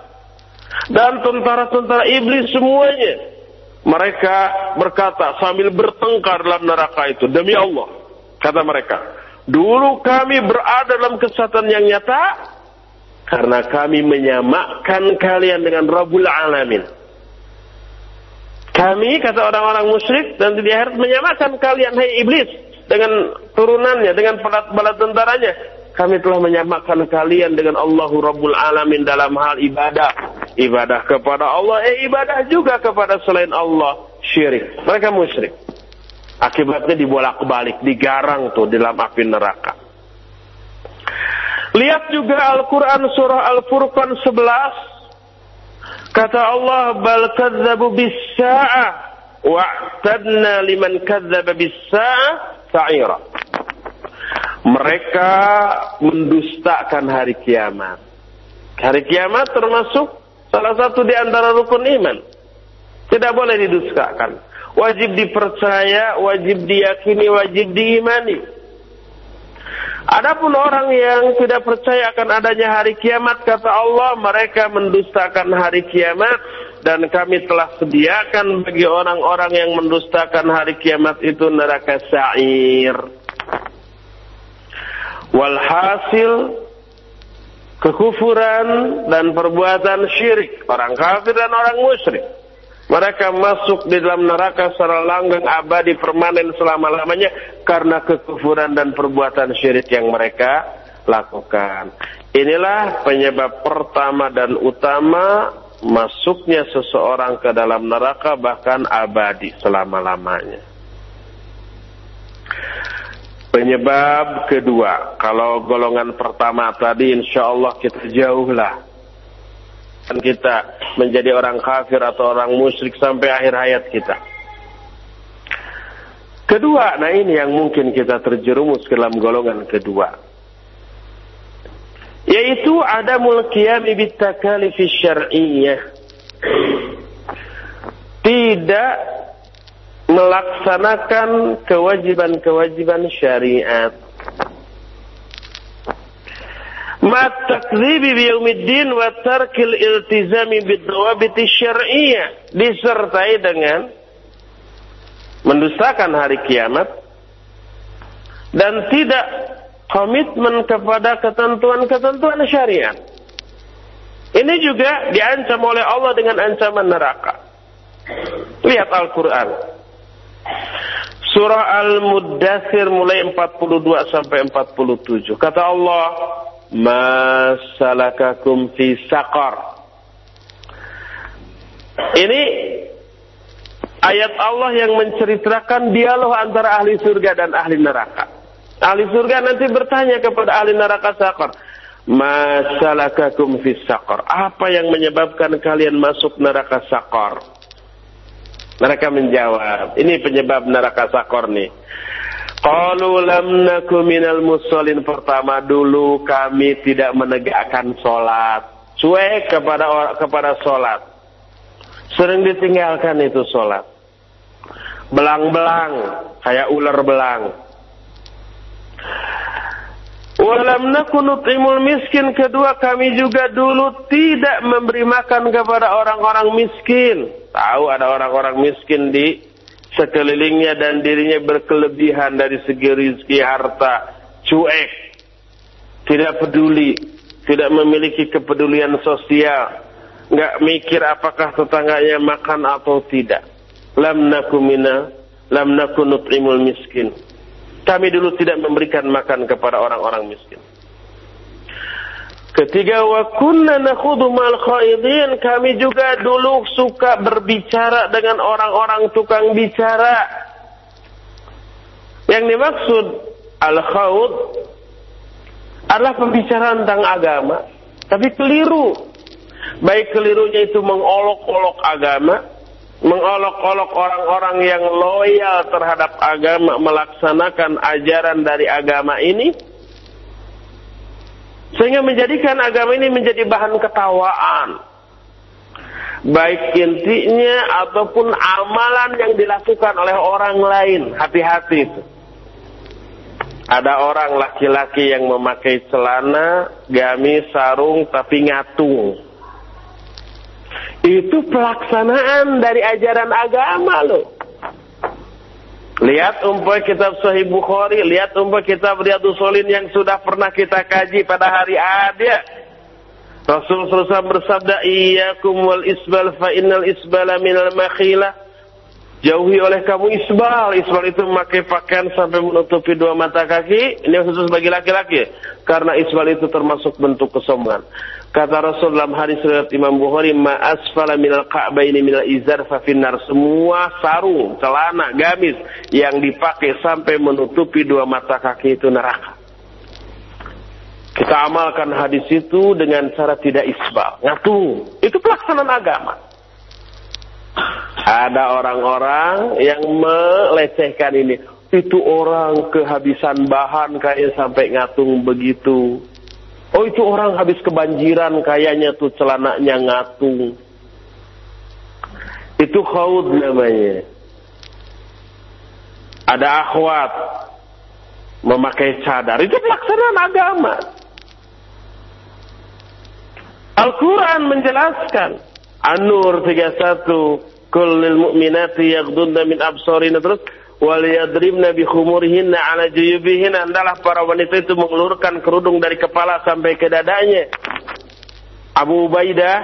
Dan tentara-tentara iblis semuanya. Mereka berkata sambil bertengkar dalam neraka itu. Demi Allah Kata mereka, dulu kami berada dalam kesatuan yang nyata karena kami menyamakan kalian dengan Rabbul Alamin. Kami, kata orang-orang musyrik, dan di akhirat menyamakan kalian, hai iblis, dengan turunannya, dengan bala tentaranya. Kami telah menyamakan kalian dengan Allahu Rabbul Alamin dalam hal ibadah. Ibadah kepada Allah, eh ibadah juga kepada selain Allah syirik. Mereka musyrik. Akibatnya dibolak-balik, digarang tuh dalam api neraka. Lihat juga Al-Quran surah Al-Furqan 11. Kata Allah, Bal kadzabu bis-sa'ah wa'tadna liman kadzaba bis-sa'ah sa'ira. Mereka mendustakan hari kiamat. Hari kiamat termasuk salah satu di antara rukun iman. Tidak boleh didustakan. Wajib dipercaya, wajib diyakini, wajib diimani. Adapun orang yang tidak percaya akan adanya hari kiamat, kata Allah, mereka mendustakan hari kiamat dan kami telah sediakan bagi orang-orang yang mendustakan hari kiamat itu neraka sa'ir. Walhasil kekufuran dan perbuatan syirik orang kafir dan orang musyrik mereka masuk di dalam neraka secara langgeng abadi permanen selama-lamanya karena kekufuran dan perbuatan syirik yang mereka lakukan. Inilah penyebab pertama dan utama masuknya seseorang ke dalam neraka bahkan abadi selama-lamanya. Penyebab kedua, kalau golongan pertama tadi insya Allah kita jauhlah kita menjadi orang kafir atau orang musyrik sampai akhir hayat kita. Kedua, nah ini yang mungkin kita terjerumus ke dalam golongan kedua. Yaitu ada qiyami bitakalifi syar'iyyah. Tidak melaksanakan kewajiban-kewajiban syariat. Ma takdzibi biyaumiddin wa tarkil iltizami bidawabiti syar'iyyah disertai dengan mendustakan hari kiamat dan tidak komitmen kepada ketentuan-ketentuan syariat. Ini juga diancam oleh Allah dengan ancaman neraka. Lihat Al-Quran. Surah Al-Muddathir mulai 42 sampai 47. Kata Allah, masalakakum fi saqar. Ini ayat Allah yang menceritakan dialog antara ahli surga dan ahli neraka. Ahli surga nanti bertanya kepada ahli neraka saqar, Masalakakum fi saqar. Apa yang menyebabkan kalian masuk neraka saqar? Mereka menjawab, ini penyebab neraka saqar nih. Qalu lam naku minal musallin pertama dulu kami tidak menegakkan sholat. Cuek kepada kepada sholat. Sering ditinggalkan itu sholat. Belang-belang, kayak ular belang. Walam naku nut'imul miskin. Kedua kami juga dulu tidak memberi makan kepada orang-orang miskin. Tahu ada orang-orang miskin di sekelilingnya dan dirinya berkelebihan dari segi rizki harta, cuek, tidak peduli, tidak memiliki kepedulian sosial, nggak mikir apakah tetangganya makan atau tidak. Lam nakumina, lam nakunut imul miskin. Kami dulu tidak memberikan makan kepada orang-orang miskin. Ketiga wa kunna nakhudu mal khaidin kami juga dulu suka berbicara dengan orang-orang tukang bicara. Yang dimaksud al khaud adalah pembicaraan tentang agama, tapi keliru. Baik kelirunya itu mengolok-olok agama, mengolok-olok orang-orang yang loyal terhadap agama, melaksanakan ajaran dari agama ini, sehingga menjadikan agama ini menjadi bahan ketawaan. Baik intinya ataupun amalan yang dilakukan oleh orang lain. Hati-hati. Ada orang laki-laki yang memakai celana, gamis, sarung, tapi ngatung. Itu pelaksanaan dari ajaran agama loh. Lihat umpah kitab Sahih Bukhari, lihat umpah kitab Riyadus Solin yang sudah pernah kita kaji pada hari ada. Rasul SAW bersabda, Iyakum wal isbal fa innal isbala minal makhilah. Jauhi oleh kamu isbal. Isbal itu memakai pakaian sampai menutupi dua mata kaki. Ini khusus bagi laki-laki. Karena isbal itu termasuk bentuk kesombongan. Kata Rasul dalam hadis riwayat Imam Bukhari, "Ma asfala minal ka'baini minal izar fa finnar." Semua sarung, celana, gamis yang dipakai sampai menutupi dua mata kaki itu neraka. Kita amalkan hadis itu dengan cara tidak isbal, ngatung. Itu pelaksanaan agama. Ada orang-orang yang melecehkan ini. Itu orang kehabisan bahan kayak sampai ngatung begitu. Oh itu orang habis kebanjiran kayaknya tuh celananya ngatung. Itu khaud namanya. Ada akhwat memakai cadar. Itu pelaksanaan agama. Al-Quran menjelaskan. An-Nur 31. Kullil mu'minati yagdunna min absorina terus. Waliyadribna bi khumurihinna ala juyubihinna. Adalah para wanita itu mengelurkan kerudung dari kepala sampai ke dadanya. Abu Ubaidah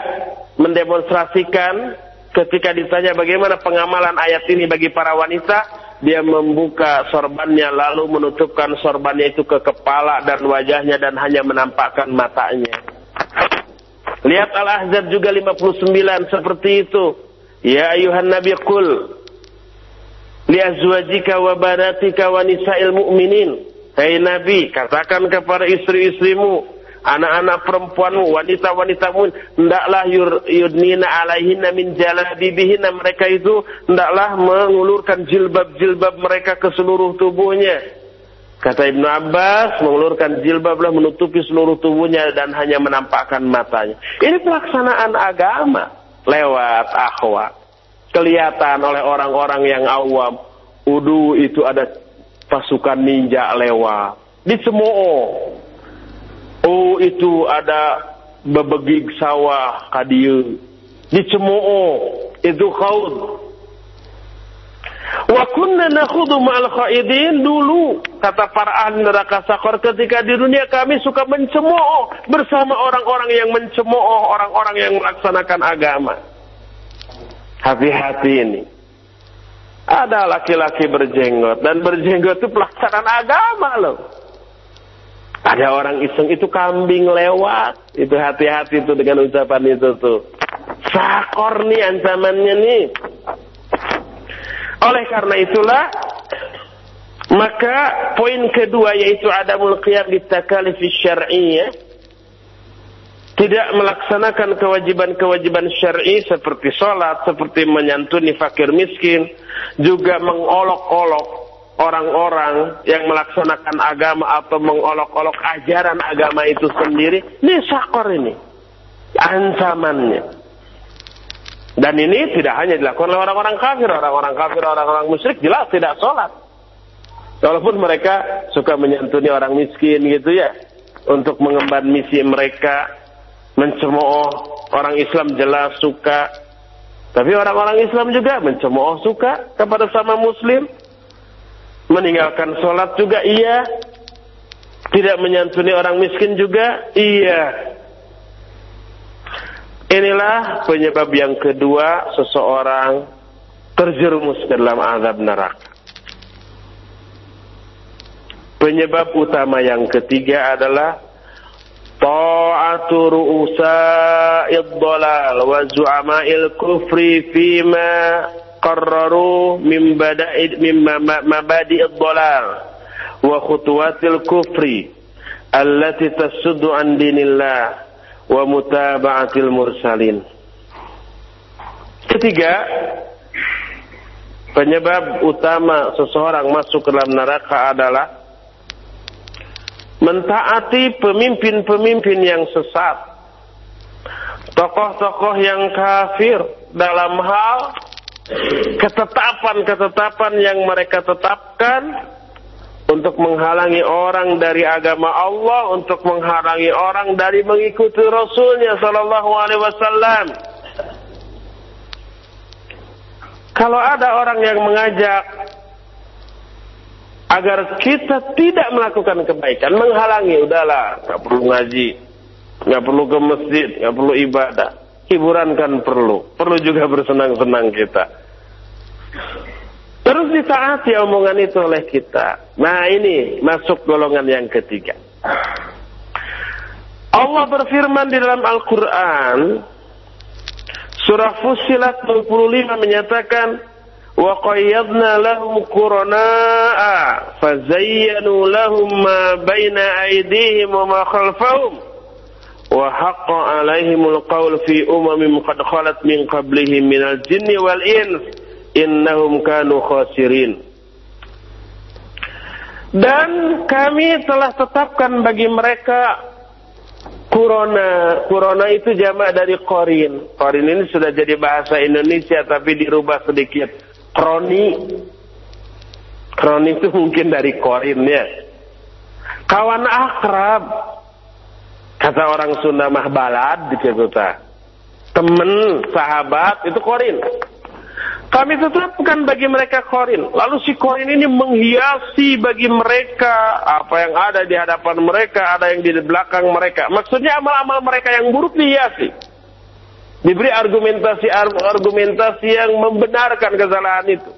mendemonstrasikan ketika ditanya bagaimana pengamalan ayat ini bagi para wanita. Dia membuka sorbannya lalu menutupkan sorbannya itu ke kepala dan wajahnya dan hanya menampakkan matanya. Lihat Al-Ahzab juga 59 seperti itu. Ya ayuhan nabi qul li azwajika wa banatika wa nisa'il mu'minin. Hai Nabi, katakan kepada istri-istrimu, anak-anak perempuanmu, wanita-wanitamu, hendaklah yudnina alaihinna min jalabibihinna. Mereka itu hendaklah mengulurkan jilbab-jilbab mereka ke seluruh tubuhnya Kata Ibnu Abbas, mengulurkan jilbablah menutupi seluruh tubuhnya dan hanya menampakkan matanya. Ini pelaksanaan agama lewat akhwat. Kelihatan oleh orang-orang yang awam. Udu itu ada pasukan ninja lewat. Di semua. Oh itu ada bebegig sawah kadiu. Di semua. Itu khaud Wa kunna nakhudhu ma'al khaidin dulu kata para ahli neraka sakor ketika di dunia kami suka mencemooh bersama orang-orang yang mencemooh orang-orang yang melaksanakan agama. Hati-hati ini. Ada laki-laki berjenggot dan berjenggot itu pelaksanaan agama loh. Ada orang iseng itu kambing lewat. Itu hati-hati tuh dengan ucapan itu tuh. Sakor nih ancamannya nih. Oleh karena itulah maka poin kedua yaitu ada qiyam di takalif syar'iyyah tidak melaksanakan kewajiban-kewajiban syar'i seperti sholat, seperti menyantuni fakir miskin, juga mengolok-olok orang-orang yang melaksanakan agama atau mengolok-olok ajaran agama itu sendiri, ini sakor ini. Ancamannya. Dan ini tidak hanya dilakukan oleh orang-orang kafir, orang-orang kafir, orang-orang musyrik jelas tidak sholat. Walaupun mereka suka menyantuni orang miskin gitu ya, untuk mengemban misi mereka, mencemooh orang Islam jelas suka. Tapi orang-orang Islam juga mencemooh suka kepada sama Muslim, meninggalkan sholat juga iya, tidak menyantuni orang miskin juga iya. Inilah penyebab yang kedua seseorang terjerumus dalam azab neraka. Penyebab utama yang ketiga adalah ta'atu ru'usa'id dhalal wa zu'ama'il kufri fima qarraru min bada'id mimma mabadi'id dhalal wa khutuwatil kufri allati tasuddu an dinillah wa mutaba'atil mursalin. Ketiga, penyebab utama seseorang masuk ke dalam neraka adalah mentaati pemimpin-pemimpin yang sesat. Tokoh-tokoh yang kafir dalam hal ketetapan-ketetapan yang mereka tetapkan untuk menghalangi orang dari agama Allah, untuk menghalangi orang dari mengikuti Rasulnya Sallallahu Alaihi Wasallam. Kalau ada orang yang mengajak agar kita tidak melakukan kebaikan, menghalangi, udahlah, nggak perlu ngaji, nggak perlu ke masjid, nggak perlu ibadah, hiburan kan perlu, perlu juga bersenang-senang kita. Harus ditaati omongan itu oleh kita. Nah ini masuk golongan yang ketiga. Allah berfirman di dalam Al-Quran, surah Fusilat 25 menyatakan, وَقَيَّضْنَا لَهُمْ قُرَنَاءَ فَزَيَّنُوا لَهُمْ مَا بَيْنَ أَيْدِيهِمْ وَمَا خَلْفَهُمْ وَحَقَّ عَلَيْهِمُ الْقَوْلُ فِي أُمَمٍ قَدْ خَلَتْ مِنْ قَبْلِهِمْ مِنَ الْجِنِّ وَالْإِنسِ innahum kanu khasirin dan kami telah tetapkan bagi mereka kurona kurona itu jamak dari korin. Korin ini sudah jadi bahasa Indonesia tapi dirubah sedikit. Kroni, kroni itu mungkin dari korin ya. Kawan akrab, kata orang Sunda mah balad gitu, di Teman, Temen, sahabat itu korin. Kami tetapkan bagi mereka korin. Lalu si korin ini menghiasi bagi mereka apa yang ada di hadapan mereka, ada yang di belakang mereka. Maksudnya amal-amal mereka yang buruk dihiasi. Diberi argumentasi-argumentasi yang membenarkan kesalahan itu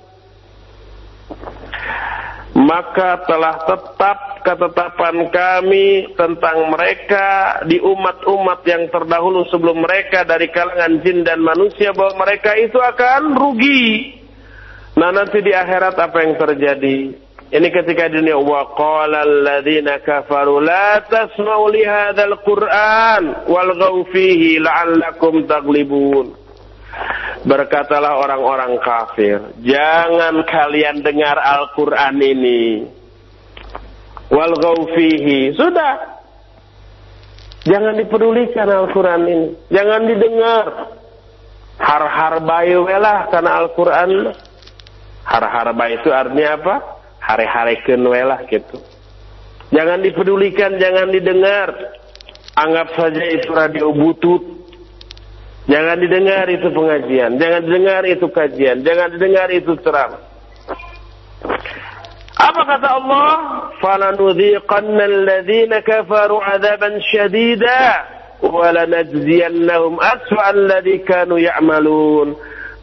maka telah tetap ketetapan kami tentang mereka di umat-umat yang terdahulu sebelum mereka dari kalangan jin dan manusia bahwa mereka itu akan rugi. Nah nanti di akhirat apa yang terjadi? Ini ketika dunia wa qala alladziina kafaru la tasma'u li hadzal qur'an wal fihi la'allakum taglibun. Berkatalah orang-orang kafir, jangan kalian dengar Al-Quran ini. Wal fihi. Sudah. Jangan dipedulikan Al-Quran ini. Jangan didengar. Har-har bayu lah karena Al-Quran. Har-har bayu itu artinya apa? Hari-hari kenwelah gitu. Jangan dipedulikan, jangan didengar. Anggap saja itu radio butut Jangan didengar itu pengajian, jangan didengar itu kajian, jangan didengar itu ceramah. Apa kata Allah? فَلَنُذِيقَنَّ الَّذِينَ كَفَرُوا عَذَابًا شَدِيدًا وَلَنَجْزِيَنَّهُمْ أَسْوَأَ الَّذِي كَانُوا يَعْمَلُونَ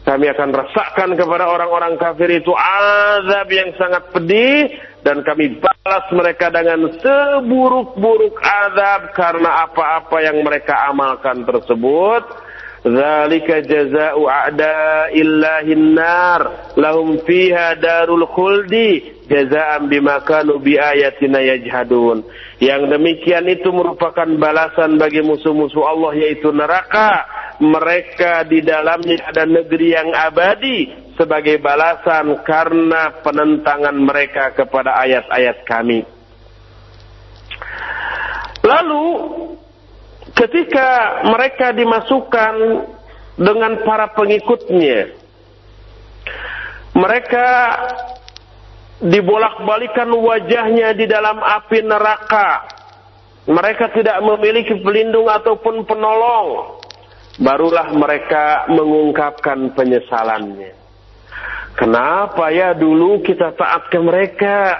Kami akan rasakan kepada orang-orang kafir itu azab yang sangat pedih dan kami balas mereka dengan seburuk-buruk azab karena apa-apa yang mereka amalkan tersebut Zalika jaza'u a'da'illahin nar lahum fiha darul khuldi jaza'an bima kanu biayatina yajhadun. Yang demikian itu merupakan balasan bagi musuh-musuh Allah yaitu neraka. Mereka di dalamnya ada negeri yang abadi sebagai balasan karena penentangan mereka kepada ayat-ayat kami. Lalu ketika mereka dimasukkan dengan para pengikutnya, mereka dibolak-balikan wajahnya di dalam api neraka. Mereka tidak memiliki pelindung ataupun penolong. Barulah mereka mengungkapkan penyesalannya. Kenapa ya dulu kita taat ke mereka?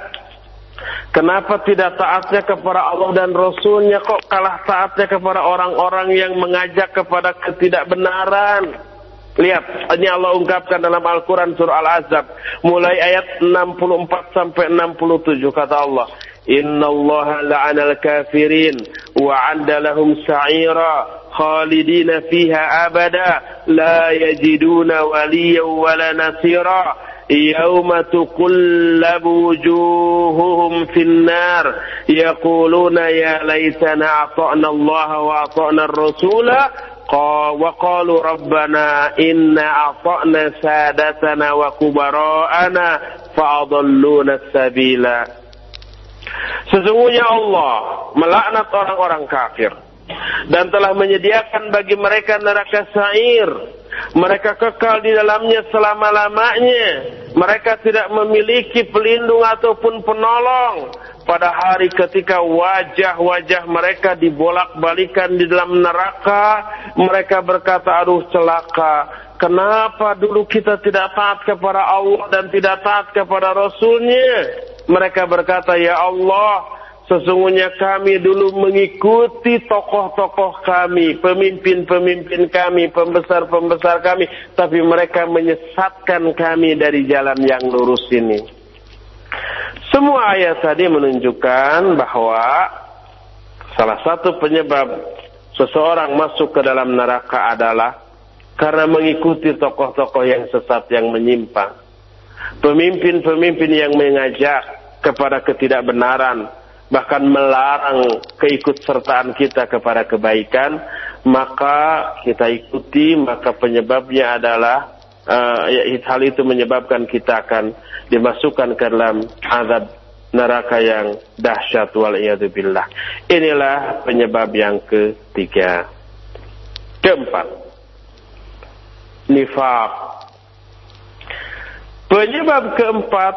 Kenapa tidak taatnya kepada Allah dan Rasulnya kok kalah taatnya kepada orang-orang yang mengajak kepada ketidakbenaran? Lihat, ini Allah ungkapkan dalam Al-Quran surah Al-Azab. Mulai ayat 64 sampai 67 kata Allah. Inna Allah la'ana al-kafirin wa 'adda lahum sa'ira khalidina fiha abada la yajiduna waliyan wala nasira يوم تقلب وجوههم في النار يقولون يا ليتنا أطعنا الله وأطعنا الرسول وقالوا ربنا إنا أطعنا سادتنا وكبراءنا فأضلونا السبيل Sesungguhnya Allah melaknat orang-orang kafir dan telah menyediakan bagi mereka neraka sair. mereka kekal di dalamnya selama-lamanya. Mereka tidak memiliki pelindung ataupun penolong. Pada hari ketika wajah-wajah mereka dibolak-balikan di dalam neraka, mereka berkata, aduh celaka. Kenapa dulu kita tidak taat kepada Allah dan tidak taat kepada Rasulnya? Mereka berkata, ya Allah, Sesungguhnya kami dulu mengikuti tokoh-tokoh kami, pemimpin-pemimpin kami, pembesar-pembesar kami, tapi mereka menyesatkan kami dari jalan yang lurus ini. Semua ayat tadi menunjukkan bahwa salah satu penyebab seseorang masuk ke dalam neraka adalah karena mengikuti tokoh-tokoh yang sesat yang menyimpang. Pemimpin-pemimpin yang mengajak kepada ketidakbenaran, bahkan melarang keikutsertaan kita kepada kebaikan, maka kita ikuti, maka penyebabnya adalah uh, hal itu menyebabkan kita akan dimasukkan ke dalam azab neraka yang dahsyat wal. Inilah penyebab yang ketiga. Keempat, nifak. Penyebab keempat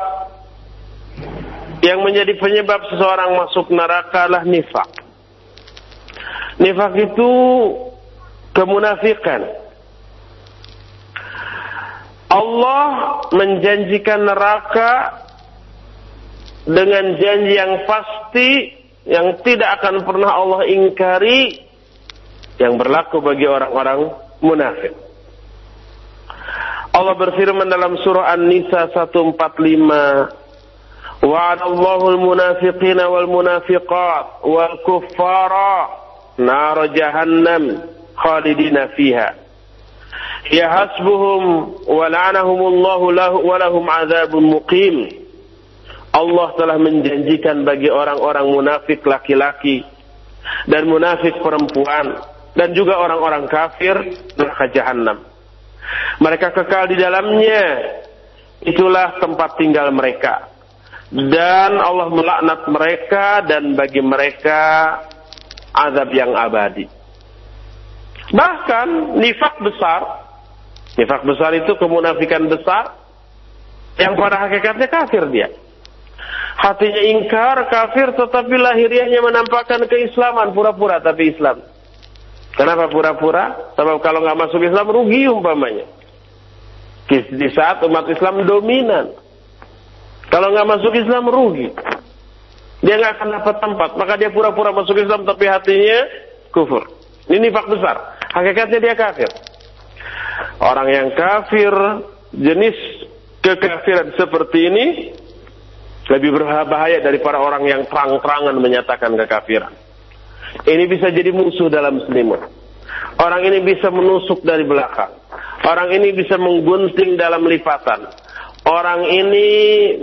yang menjadi penyebab seseorang masuk neraka adalah nifak. Nifak itu kemunafikan. Allah menjanjikan neraka dengan janji yang pasti yang tidak akan pernah Allah ingkari yang berlaku bagi orang-orang munafik. Allah berfirman dalam surah An-Nisa 145 وعد الله المنافقين والمنافقات والكفار نار جهنم خالدين فيها هي حسبهم ولعنهم الله له ولهم عذاب مقيم Allah telah menjanjikan bagi orang-orang munafik laki-laki dan munafik perempuan dan juga orang-orang kafir neraka jahanam. Mereka kekal di dalamnya. Itulah tempat tinggal mereka dan Allah melaknat mereka dan bagi mereka azab yang abadi. Bahkan nifak besar, nifak besar itu kemunafikan besar yang pada hakikatnya kafir dia. Hatinya ingkar, kafir, tetapi lahiriahnya menampakkan keislaman, pura-pura tapi Islam. Kenapa pura-pura? Sebab kalau nggak masuk Islam rugi umpamanya. Di saat umat Islam dominan. Kalau nggak masuk Islam rugi. Dia nggak akan dapat tempat. Maka dia pura-pura masuk Islam tapi hatinya kufur. Ini nifak besar. Hakikatnya dia kafir. Orang yang kafir jenis kekafiran seperti ini lebih berbahaya daripada orang yang terang-terangan menyatakan kekafiran. Ini bisa jadi musuh dalam selimut. Orang ini bisa menusuk dari belakang. Orang ini bisa menggunting dalam lipatan orang ini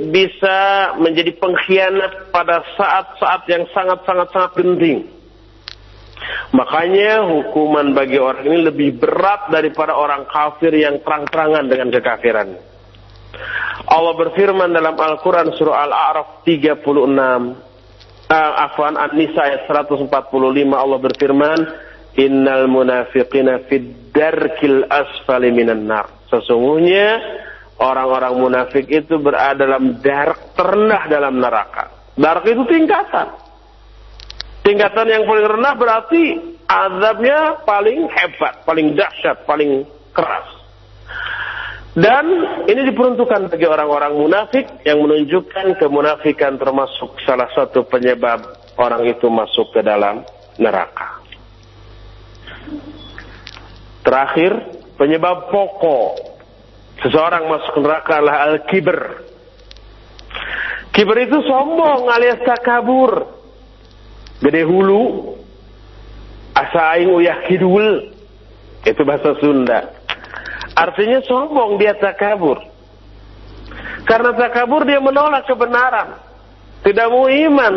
bisa menjadi pengkhianat pada saat-saat yang sangat-sangat-sangat penting. Makanya hukuman bagi orang ini lebih berat daripada orang kafir yang terang-terangan dengan kekafiran. Allah berfirman dalam Al-Quran surah Al-A'raf 36. Uh, Afwan An-Nisa ayat 145 Allah berfirman, Innal munafiqina fid darkil asfali minan nar. Sesungguhnya orang-orang munafik itu berada dalam darak terendah dalam neraka. Darak itu tingkatan. Tingkatan yang paling rendah berarti azabnya paling hebat, paling dahsyat, paling keras. Dan ini diperuntukkan bagi orang-orang munafik yang menunjukkan kemunafikan termasuk salah satu penyebab orang itu masuk ke dalam neraka. Terakhir, penyebab pokok Seseorang masuk neraka adalah al-kibr. Kibr itu sombong alias takabur. Gede hulu. Asa aing uyah kidul. Itu bahasa Sunda. Artinya sombong dia takabur. Karena takabur dia menolak kebenaran. Tidak mau iman.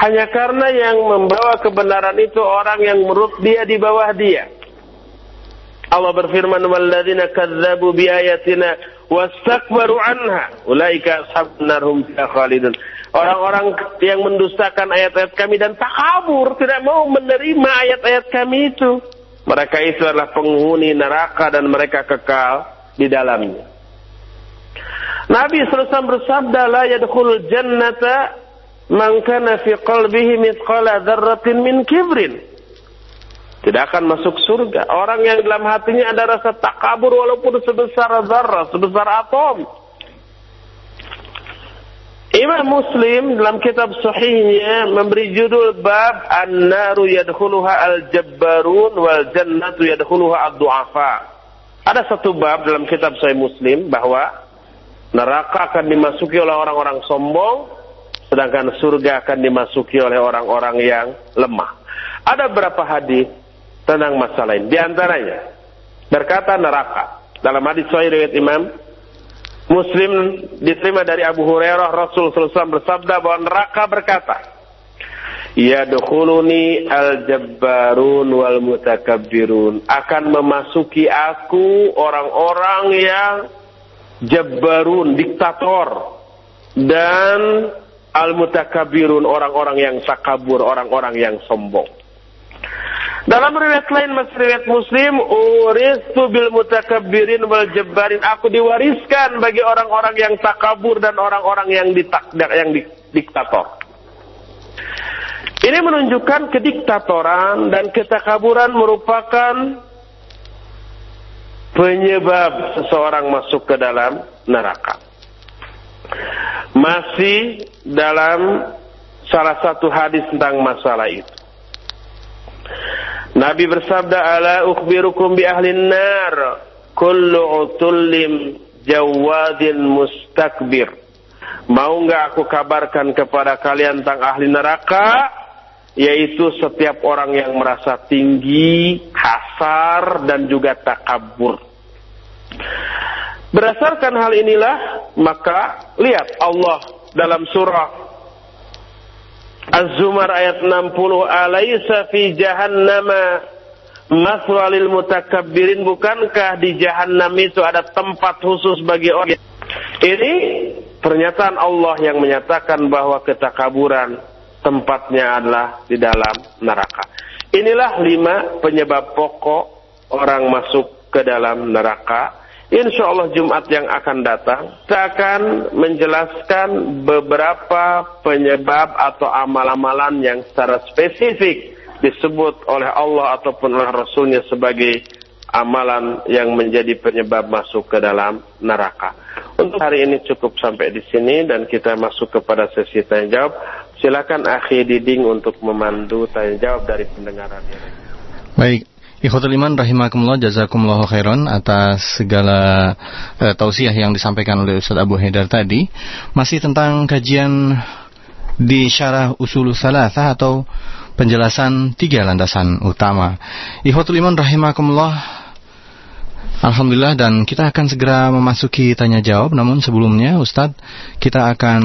Hanya karena yang membawa kebenaran itu orang yang menurut dia di bawah dia. Allah berfirman walladzina kadzdzabu biayatina wastakbaru anha ulaika ashabun narhum khalidun. Orang-orang yang mendustakan ayat-ayat kami dan takabur tidak mau menerima ayat-ayat kami itu. Mereka itu adalah penghuni neraka dan mereka kekal di dalamnya. Nabi SAW bersabda la yadkhulul jannata man kana fi qalbihi mithqala dzarratin min kibrin. Tidak akan masuk surga. Orang yang dalam hatinya ada rasa takabur walaupun sebesar zarah, sebesar atom. Imam Muslim dalam kitab sahihnya memberi judul bab An-naru yadkhuluha al-jabbarun wal jannatu yadkhuluha ad-du'afa. Ada satu bab dalam kitab Sahih Muslim bahwa neraka akan dimasuki oleh orang-orang sombong sedangkan surga akan dimasuki oleh orang-orang yang lemah. Ada beberapa hadis tentang masalah ini. Di antaranya berkata neraka dalam hadis sahih riwayat Imam Muslim diterima dari Abu Hurairah Rasul SAW bersabda bahwa neraka berkata Ya dukhuluni al-jabbarun wal mutakabbirun akan memasuki aku orang-orang yang jabbarun diktator dan al-mutakabirun orang-orang yang takabur, orang-orang yang sombong. Dalam riwayat lain masih riwayat Muslim, uristu bil mutakabbirin wal jabbarin. Aku diwariskan bagi orang-orang yang takabur dan orang-orang yang ditak yang diktator. Ini menunjukkan kediktatoran dan ketakaburan merupakan penyebab seseorang masuk ke dalam neraka masih dalam salah satu hadis tentang masalah itu. Nabi bersabda, "Ala ukhbirukum bi ahli nar, kullu utullim jawadin mustakbir." Mau enggak aku kabarkan kepada kalian tentang ahli neraka? Yaitu setiap orang yang merasa tinggi, hasar, dan juga takabur. Berdasarkan hal inilah, maka lihat Allah dalam surah Az-Zumar ayat 60, "Alaysa fi jahannama maswalil mutakabbirin?" Bukankah di jahannam itu ada tempat khusus bagi orang ini pernyataan Allah yang menyatakan bahwa ketakaburan tempatnya adalah di dalam neraka. Inilah lima penyebab pokok orang masuk ke dalam neraka Insya Allah Jumat yang akan datang, saya akan menjelaskan beberapa penyebab atau amal-amalan yang secara spesifik disebut oleh Allah ataupun oleh Rasulnya sebagai amalan yang menjadi penyebab masuk ke dalam neraka. Untuk hari ini cukup sampai di sini dan kita masuk kepada sesi tanya jawab. Silakan akhi Diding untuk memandu tanya jawab dari pendengaran.
Baik, Ikhwatul iman rahimakumullah jazakumullah khairan atas segala uh, tausiah yang disampaikan oleh Ustaz Abu Haidar tadi masih tentang kajian di syarah usul salasah atau penjelasan tiga landasan utama. Ikhwatul iman rahimakumullah Alhamdulillah dan kita akan segera memasuki tanya jawab namun sebelumnya Ustadz kita akan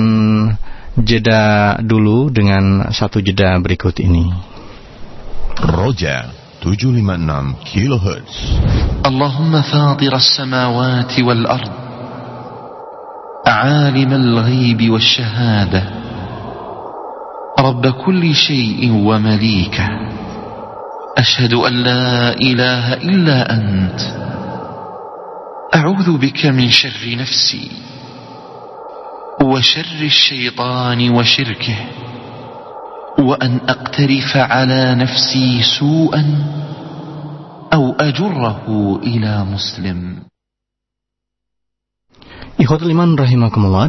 jeda dulu dengan satu jeda berikut ini.
Roja 756 كيلو هرتز
اللهم فاطر السماوات والأرض عالم الغيب والشهادة رب كل شيء ومليكه. أشهد أن لا إله إلا أنت. أعوذ بك من شر نفسي وشر الشيطان وشركه. وأن أقترف على نفسي سوءا أو أجره إلى مسلم
Ikhwatul iman rahimakumullah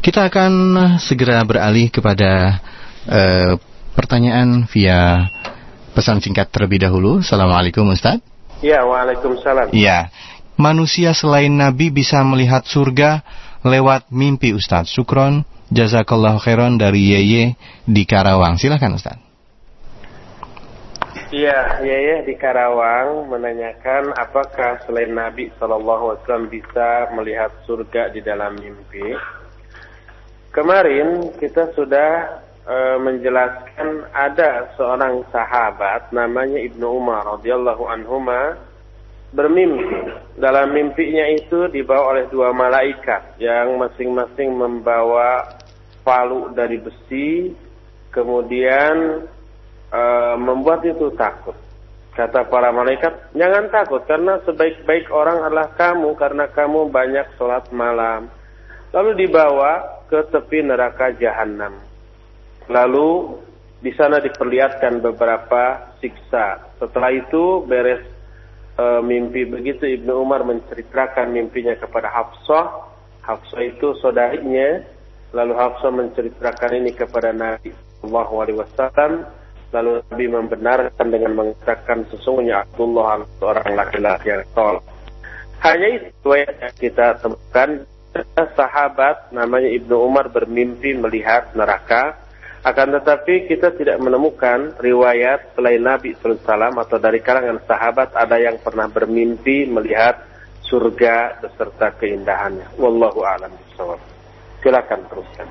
Kita akan segera beralih kepada uh, pertanyaan via pesan singkat terlebih dahulu Assalamualaikum Ustaz
Ya, Waalaikumsalam
Ya, manusia selain Nabi bisa melihat surga lewat mimpi Ustaz Sukron Jazakallah khairan dari Yeye di Karawang. Silahkan Ustaz.
Iya, Yeye di Karawang menanyakan apakah selain Nabi Shallallahu Alaihi Wasallam bisa melihat surga di dalam mimpi. Kemarin kita sudah e, menjelaskan ada seorang sahabat namanya Ibnu Umar radhiyallahu anhuma bermimpi. Dalam mimpinya itu dibawa oleh dua malaikat yang masing-masing membawa palu dari besi, kemudian e, membuat itu takut. Kata para malaikat, jangan takut karena sebaik-baik orang adalah kamu karena kamu banyak sholat malam. Lalu dibawa ke tepi neraka jahanam. Lalu di sana diperlihatkan beberapa siksa. Setelah itu beres e, mimpi begitu Ibnu Umar menceritakan mimpinya kepada Hafsah. Hafsah itu saudarinya lalu Hafsah menceritakan ini kepada Nabi Shallallahu Alaihi Wasallam lalu Nabi membenarkan dengan mengatakan sesungguhnya Abdullah seorang laki-laki yang soleh. Hanya itu yang kita temukan sahabat namanya Ibnu Umar bermimpi melihat neraka akan tetapi kita tidak menemukan riwayat selain Nabi SAW atau dari kalangan sahabat ada yang pernah bermimpi melihat surga beserta keindahannya. Wallahu a'lam bishawab. Silakan teruskan.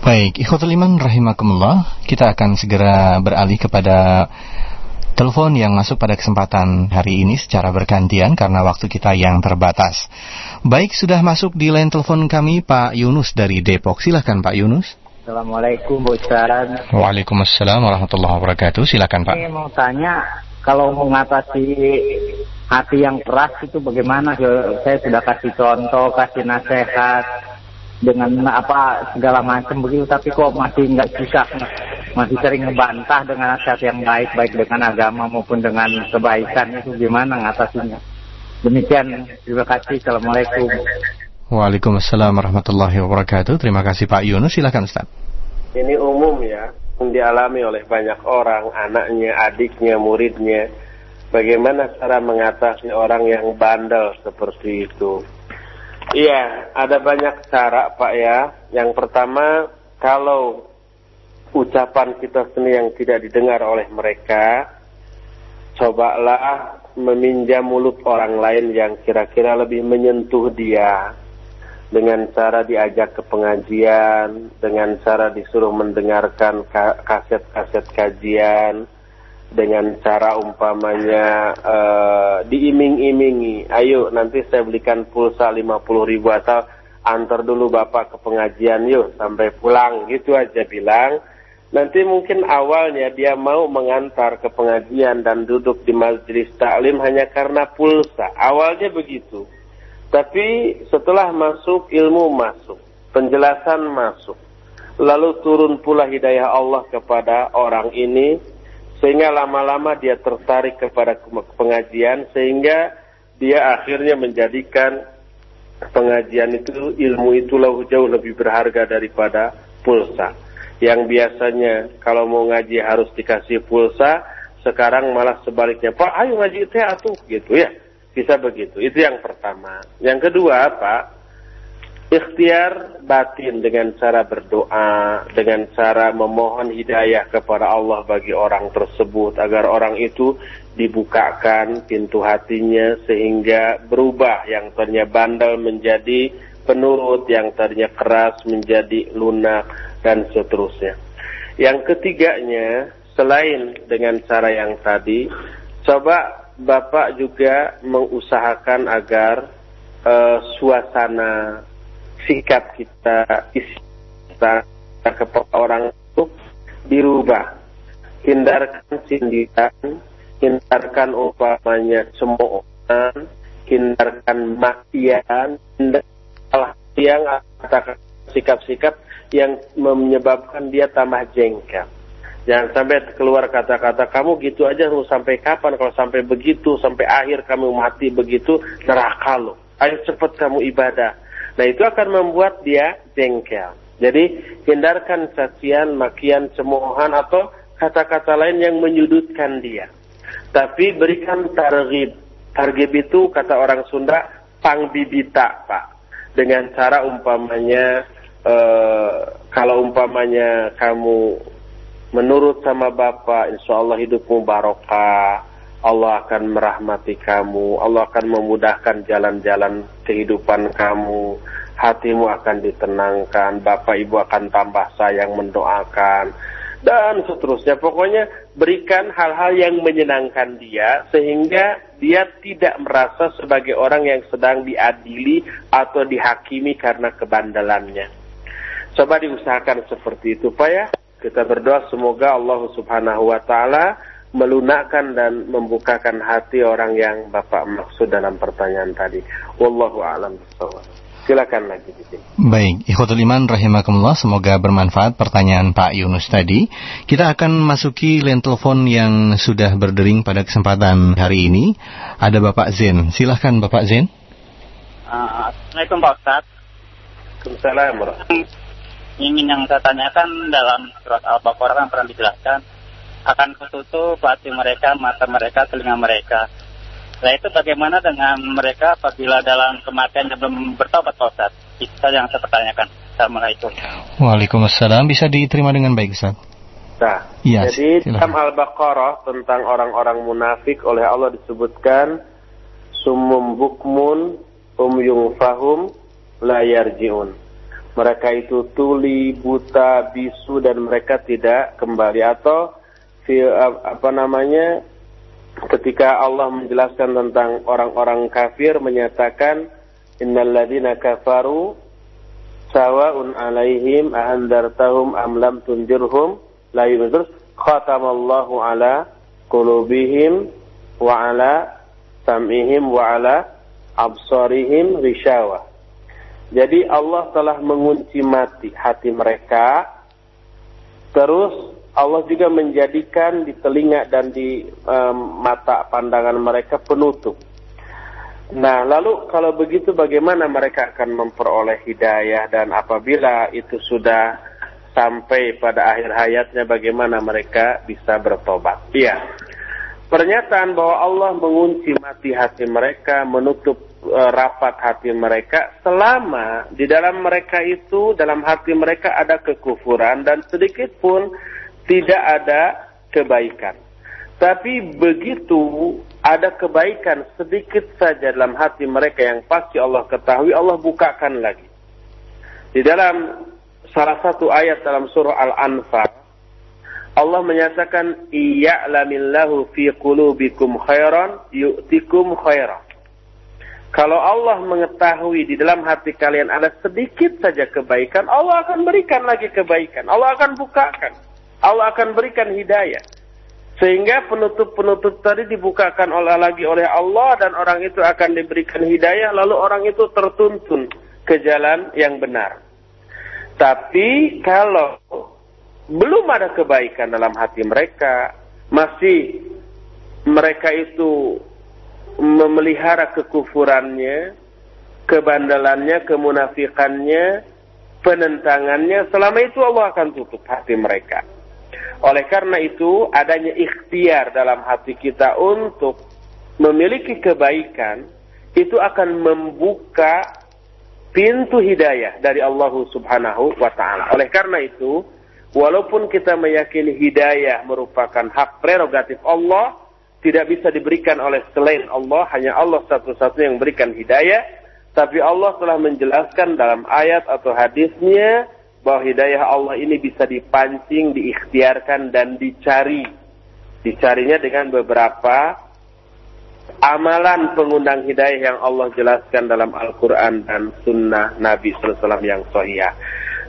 Baik, ikhwatul iman rahimakumullah. Kita akan segera beralih kepada telepon yang masuk pada kesempatan hari ini secara bergantian karena waktu kita yang terbatas. Baik, sudah masuk di line telepon kami Pak Yunus dari Depok. Silahkan Pak Yunus.
Assalamualaikum Bu Ustaz.
Waalaikumsalam warahmatullahi wabarakatuh. Silakan Pak.
Ini mau tanya kalau mengatasi hati yang keras itu bagaimana? Saya sudah kasih contoh, kasih nasihat dengan apa segala macam begitu, tapi kok masih nggak bisa, masih sering ngebantah dengan nasihat yang baik, baik dengan agama maupun dengan kebaikan itu gimana ngatasinya? Demikian, terima kasih. Assalamualaikum.
Waalaikumsalam warahmatullahi wabarakatuh. Terima kasih Pak Yunus. Silakan Ustaz.
Ini umum ya, yang dialami oleh banyak orang, anaknya, adiknya, muridnya. Bagaimana cara mengatasi orang yang bandel seperti itu? Iya, ada banyak cara Pak ya. Yang pertama, kalau ucapan kita sendiri yang tidak didengar oleh mereka, cobalah meminjam mulut orang lain yang kira-kira lebih menyentuh dia dengan cara diajak ke pengajian, dengan cara disuruh mendengarkan kaset-kaset kajian, dengan cara umpamanya uh, diiming-imingi, ayo nanti saya belikan pulsa 50 ribu atau antar dulu bapak ke pengajian yuk sampai pulang gitu aja bilang. Nanti mungkin awalnya dia mau mengantar ke pengajian dan duduk di majelis taklim hanya karena pulsa. Awalnya begitu. Tapi setelah masuk ilmu masuk, penjelasan masuk. Lalu turun pula hidayah Allah kepada orang ini sehingga lama-lama dia tertarik kepada pengajian sehingga dia akhirnya menjadikan pengajian itu ilmu itu jauh lebih berharga daripada pulsa. Yang biasanya kalau mau ngaji harus dikasih pulsa, sekarang malah sebaliknya, Pak ayo ngaji teh atuh gitu ya bisa begitu. Itu yang pertama. Yang kedua apa? Ikhtiar batin dengan cara berdoa, dengan cara memohon hidayah kepada Allah bagi orang tersebut agar orang itu dibukakan pintu hatinya sehingga berubah yang tadinya bandel menjadi penurut, yang tadinya keras menjadi lunak dan seterusnya. Yang ketiganya selain dengan cara yang tadi, coba Bapak juga mengusahakan agar uh, suasana sikap kita, isi kita kepada orang itu dirubah. Hindarkan sindiran, hindarkan umpamanya semua orang, hindarkan makian, hindarkan yang katakan sikap-sikap yang menyebabkan dia tambah jengkel. Jangan sampai keluar kata-kata kamu gitu aja mau sampai kapan kalau sampai begitu sampai akhir kamu mati begitu neraka lo. Ayo cepat kamu ibadah. Nah itu akan membuat dia jengkel. Jadi hindarkan cacian, makian, cemoohan atau kata-kata lain yang menyudutkan dia. Tapi berikan targib. Targib itu kata orang Sunda pang bibita pak. Dengan cara umpamanya uh, kalau umpamanya kamu menurut sama Bapak, insya Allah hidupmu barokah, Allah akan merahmati kamu, Allah akan memudahkan jalan-jalan kehidupan kamu, hatimu akan ditenangkan, Bapak Ibu akan tambah sayang mendoakan, dan seterusnya. Pokoknya berikan hal-hal yang menyenangkan dia, sehingga dia tidak merasa sebagai orang yang sedang diadili atau dihakimi karena kebandalannya. Coba diusahakan seperti itu Pak ya. Kita berdoa semoga Allah Subhanahu wa taala melunakkan dan membukakan hati orang yang Bapak maksud dalam pertanyaan tadi. Wallahu a'lam bishawab. Silakan lagi di sini.
Baik, ikhwatul iman rahimakumullah, semoga bermanfaat pertanyaan Pak Yunus tadi. Kita akan masuki line telepon yang sudah berdering pada kesempatan hari ini. Ada Bapak Zen. Silahkan Bapak Zen.
Uh, Assalamualaikum Pak Ustaz.
Waalaikumsalam.
Ini yang saya tanyakan dalam surat Al-Baqarah kan pernah dijelaskan akan ketutup hati mereka, mata mereka, telinga mereka. Nah itu bagaimana dengan mereka apabila dalam kematian yang belum bertobat Pak Ustaz? Itu saja yang saya pertanyakan. Assalamualaikum.
Waalaikumsalam. Bisa diterima dengan baik, Ustaz?
Nah,
Iya,
jadi dalam Al-Baqarah tentang orang-orang munafik oleh Allah disebutkan sumum bukmun umyung fahum la yarji'un. Mereka itu tuli, buta, bisu dan mereka tidak kembali atau apa namanya ketika Allah menjelaskan tentang orang-orang kafir menyatakan innalladzina kafaru sawa'un alaihim ahandartahum am lam tundirhum la. Terus khatamallahu ala qulubihim wa ala sam'ihim wa ala absarihim rishawa. Jadi Allah telah mengunci mati hati mereka. Terus Allah juga menjadikan di telinga dan di em, mata pandangan mereka penutup. Nah, lalu kalau begitu bagaimana mereka akan memperoleh hidayah dan apabila itu sudah sampai pada akhir hayatnya bagaimana mereka bisa bertobat? Iya. Pernyataan bahwa Allah mengunci mati hati mereka, menutup eh, rapat hati mereka selama di dalam mereka itu dalam hati mereka ada kekufuran dan sedikit pun tidak ada kebaikan. Tapi begitu ada kebaikan sedikit saja dalam hati mereka yang pasti Allah ketahui, Allah bukakan lagi. Di dalam salah satu ayat dalam surah Al-Anfal, Allah menyatakan, "Iya'lamillahu fi qulubikum khairan yu'tikum khairan." Kalau Allah mengetahui di dalam hati kalian ada sedikit saja kebaikan, Allah akan berikan lagi kebaikan. Allah akan bukakan. Allah akan berikan hidayah. Sehingga penutup-penutup tadi dibukakan oleh lagi oleh Allah dan orang itu akan diberikan hidayah lalu orang itu tertuntun ke jalan yang benar. Tapi kalau belum ada kebaikan dalam hati mereka, masih mereka itu memelihara kekufurannya, kebandalannya, kemunafikannya, penentangannya, selama itu Allah akan tutup hati mereka. Oleh karena itu, adanya ikhtiar dalam hati kita untuk memiliki kebaikan, itu akan membuka pintu hidayah dari Allah Subhanahu wa taala. Oleh karena itu, walaupun kita meyakini hidayah merupakan hak prerogatif Allah, tidak bisa diberikan oleh selain Allah, hanya Allah satu-satunya yang memberikan hidayah, tapi Allah telah menjelaskan dalam ayat atau hadisnya bahwa hidayah Allah ini bisa dipancing, diikhtiarkan dan dicari. Dicarinya dengan beberapa amalan pengundang hidayah yang Allah jelaskan dalam Al-Quran dan Sunnah Nabi SAW yang sahih.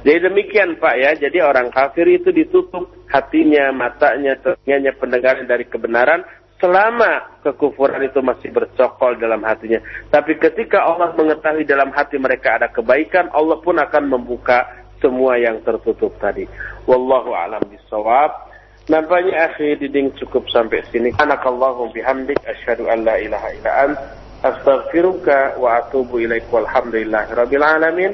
Jadi demikian Pak ya, jadi orang kafir itu ditutup hatinya, matanya, telinganya, pendengaran dari kebenaran selama kekufuran itu masih bercokol dalam hatinya. Tapi ketika Allah mengetahui dalam hati mereka ada kebaikan, Allah pun akan membuka semua yang tertutup tadi. Wallahu a'lam bishawab. Nampaknya akhi diding cukup sampai sini. Anakallahu bihamdik asyhadu an la ilaha illa ant astaghfiruka wa atubu ilaik walhamdulillahi rabbil alamin.